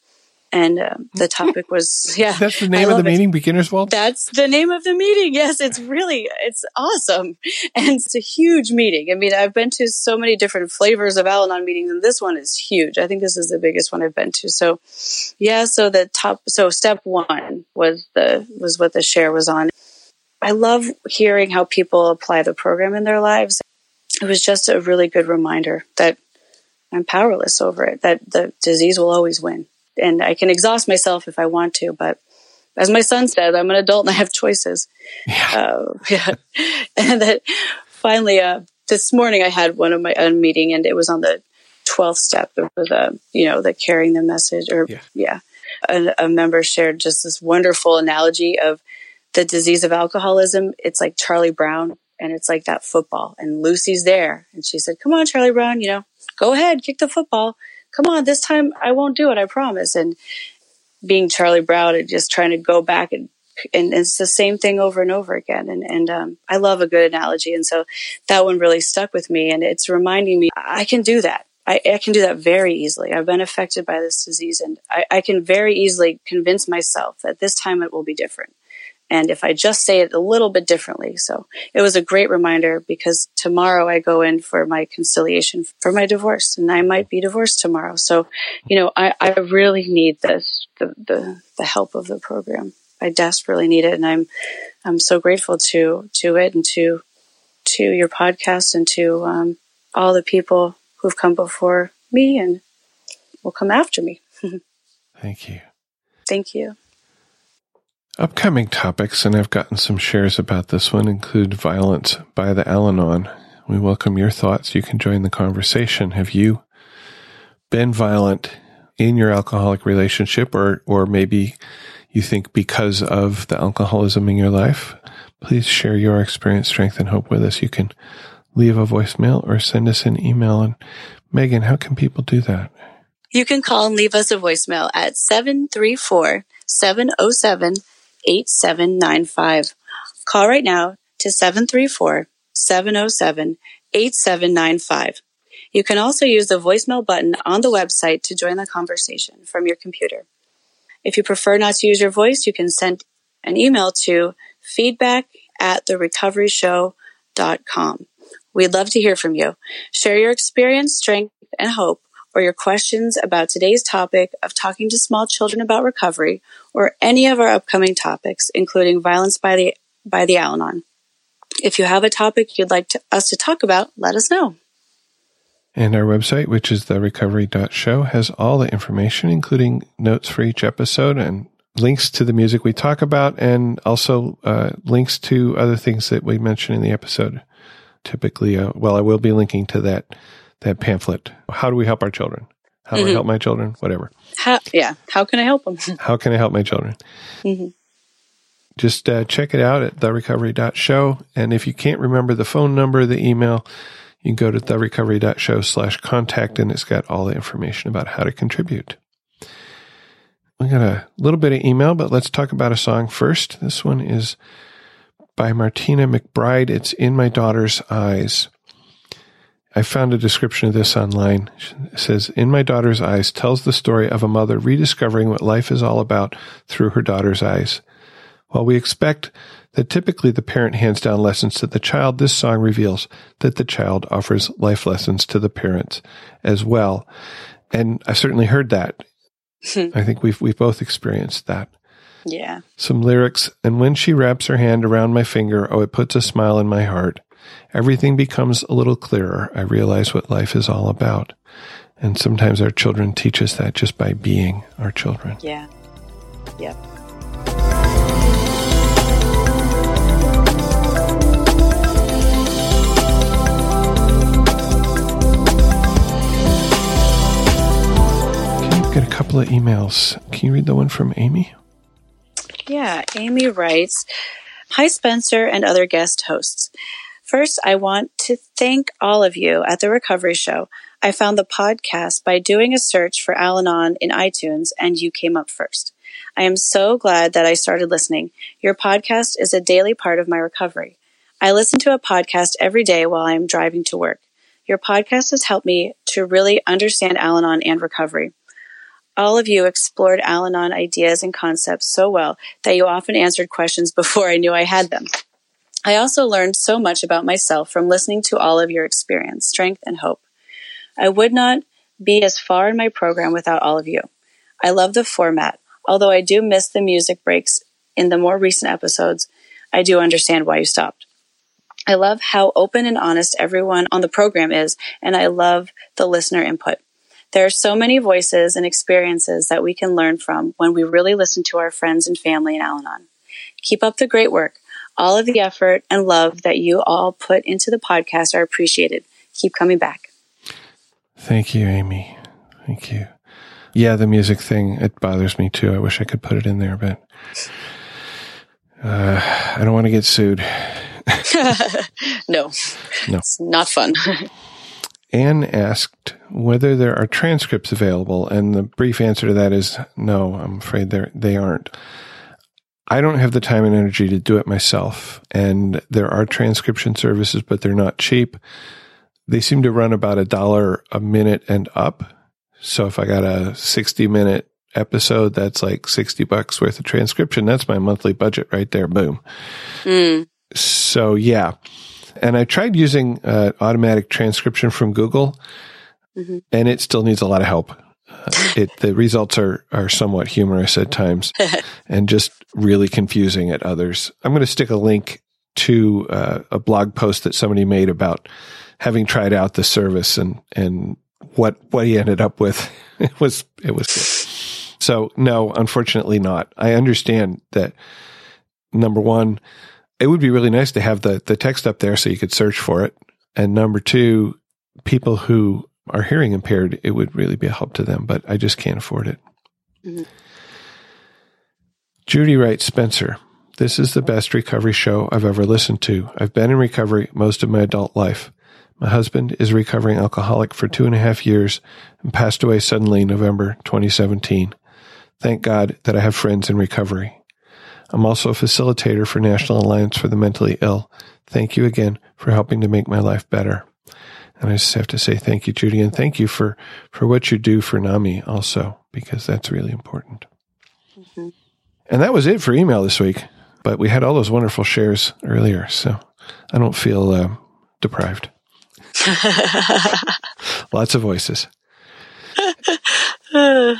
And uh, the topic was, yeah. That's the name of the it. meeting, Beginner's Waltz? That's the name of the meeting. Yes, it's really, it's awesome. And it's a huge meeting. I mean, I've been to so many different flavors of Al Anon meetings, and this one is huge. I think this is the biggest one I've been to. So, yeah, so the top, so step one was the, was what the share was on. I love hearing how people apply the program in their lives it was just a really good reminder that I'm powerless over it, that the disease will always win. And I can exhaust myself if I want to, but as my son said, I'm an adult and I have choices. Yeah. Uh, yeah. and that finally, uh, this morning I had one of my own meeting and it was on the 12th step. Was, uh, you know, the carrying the message or, yeah. yeah. A, a member shared just this wonderful analogy of the disease of alcoholism. It's like Charlie Brown and it's like that football and Lucy's there and she said, come on, Charlie Brown, you know, go ahead, kick the football. Come on, this time I won't do it. I promise. And being Charlie Brown and just trying to go back and and it's the same thing over and over again. And, and, um, I love a good analogy. And so that one really stuck with me and it's reminding me I can do that. I, I can do that very easily. I've been affected by this disease and I, I can very easily convince myself that this time it will be different and if I just say it a little bit differently. So it was a great reminder because tomorrow I go in for my conciliation for my divorce and I might be divorced tomorrow. So, you know, I, I really need this, the, the, the help of the program. I desperately need it. And I'm, I'm so grateful to, to it and to, to your podcast and to, um, all the people who've come before me and will come after me. Thank you. Thank you. Upcoming topics, and I've gotten some shares about this one, include violence by the Al Anon. We welcome your thoughts. You can join the conversation. Have you been violent in your alcoholic relationship, or, or maybe you think because of the alcoholism in your life? Please share your experience, strength, and hope with us. You can leave a voicemail or send us an email. And Megan, how can people do that? You can call and leave us a voicemail at 734 707 8795. Call right now to 734 707 8795. You can also use the voicemail button on the website to join the conversation from your computer. If you prefer not to use your voice, you can send an email to feedback at therecoveryshow.com. We'd love to hear from you. Share your experience, strength, and hope or your questions about today's topic of talking to small children about recovery or any of our upcoming topics, including violence by the, by the Al Anon. If you have a topic you'd like to, us to talk about, let us know. And our website, which is therecovery.show, has all the information, including notes for each episode and links to the music we talk about, and also uh, links to other things that we mention in the episode. Typically, uh, well, I will be linking to that that pamphlet. How do we help our children? How do mm-hmm. I help my children? Whatever. How, yeah. How can I help them? How can I help my children? Mm-hmm. Just uh, check it out at therecovery.show. And if you can't remember the phone number, the email, you can go to therecovery.show slash contact and it's got all the information about how to contribute. We got a little bit of email, but let's talk about a song first. This one is by Martina McBride. It's In My Daughter's Eyes. I found a description of this online. It says, In My Daughter's Eyes tells the story of a mother rediscovering what life is all about through her daughter's eyes. While we expect that typically the parent hands down lessons to the child, this song reveals that the child offers life lessons to the parents as well. And I've certainly heard that. Hmm. I think we've we've both experienced that. Yeah. Some lyrics, and when she wraps her hand around my finger, oh, it puts a smile in my heart. Everything becomes a little clearer. I realize what life is all about. And sometimes our children teach us that just by being our children. Yeah. Yep. Get a couple of emails. Can you read the one from Amy? Yeah, Amy writes Hi, Spencer and other guest hosts. First, I want to thank all of you at the Recovery Show. I found the podcast by doing a search for Al Anon in iTunes, and you came up first. I am so glad that I started listening. Your podcast is a daily part of my recovery. I listen to a podcast every day while I am driving to work. Your podcast has helped me to really understand Al Anon and recovery. All of you explored Al Anon ideas and concepts so well that you often answered questions before I knew I had them. I also learned so much about myself from listening to all of your experience, strength, and hope. I would not be as far in my program without all of you. I love the format. Although I do miss the music breaks in the more recent episodes, I do understand why you stopped. I love how open and honest everyone on the program is, and I love the listener input. There are so many voices and experiences that we can learn from when we really listen to our friends and family in Al Anon. Keep up the great work. All of the effort and love that you all put into the podcast are appreciated. Keep coming back. Thank you, Amy. Thank you. Yeah, the music thing, it bothers me too. I wish I could put it in there, but uh, I don't want to get sued. no. No. It's not fun. Anne asked whether there are transcripts available, and the brief answer to that is no, I'm afraid they they aren't. I don't have the time and energy to do it myself. And there are transcription services, but they're not cheap. They seem to run about a dollar a minute and up. So if I got a 60 minute episode, that's like 60 bucks worth of transcription. That's my monthly budget right there. Boom. Mm. So yeah. And I tried using uh, automatic transcription from Google mm-hmm. and it still needs a lot of help. Uh, it the results are are somewhat humorous at times and just really confusing at others. I'm going to stick a link to uh, a blog post that somebody made about having tried out the service and and what what he ended up with. It was it was good. So no, unfortunately not. I understand that number one, it would be really nice to have the the text up there so you could search for it. And number two, people who are hearing impaired, it would really be a help to them, but I just can't afford it. Mm-hmm. Judy writes Spencer, this is the best recovery show I've ever listened to. I've been in recovery most of my adult life. My husband is a recovering alcoholic for two and a half years and passed away suddenly in November 2017. Thank God that I have friends in recovery. I'm also a facilitator for National Alliance for the Mentally Ill. Thank you again for helping to make my life better. And I just have to say thank you, Judy, and thank you for, for what you do for NAMI also, because that's really important. Mm-hmm. And that was it for email this week. But we had all those wonderful shares earlier, so I don't feel uh, deprived. Lots of voices.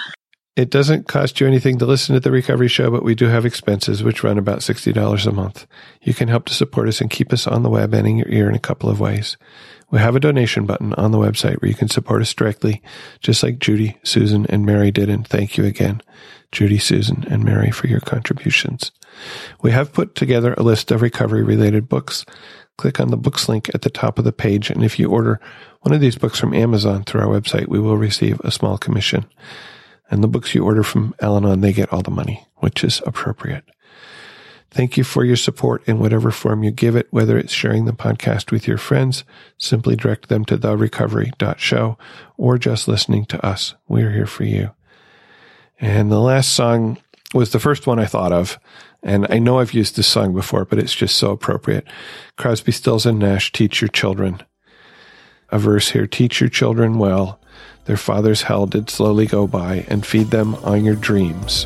it doesn't cost you anything to listen to the recovery show, but we do have expenses which run about $60 a month. You can help to support us and keep us on the web and in your ear in a couple of ways. We have a donation button on the website where you can support us directly, just like Judy, Susan, and Mary did. And thank you again, Judy, Susan, and Mary for your contributions. We have put together a list of recovery related books click on the books link at the top of the page. And if you order one of these books from Amazon through our website, we will receive a small commission. And the books you order from Al Anon, they get all the money, which is appropriate. Thank you for your support in whatever form you give it, whether it's sharing the podcast with your friends, simply direct them to therecovery.show, or just listening to us. We're here for you. And the last song was the first one I thought of. And I know I've used this song before, but it's just so appropriate. Crosby, Stills, and Nash, teach your children. A verse here, teach your children well. Their father's hell did slowly go by, and feed them on your dreams.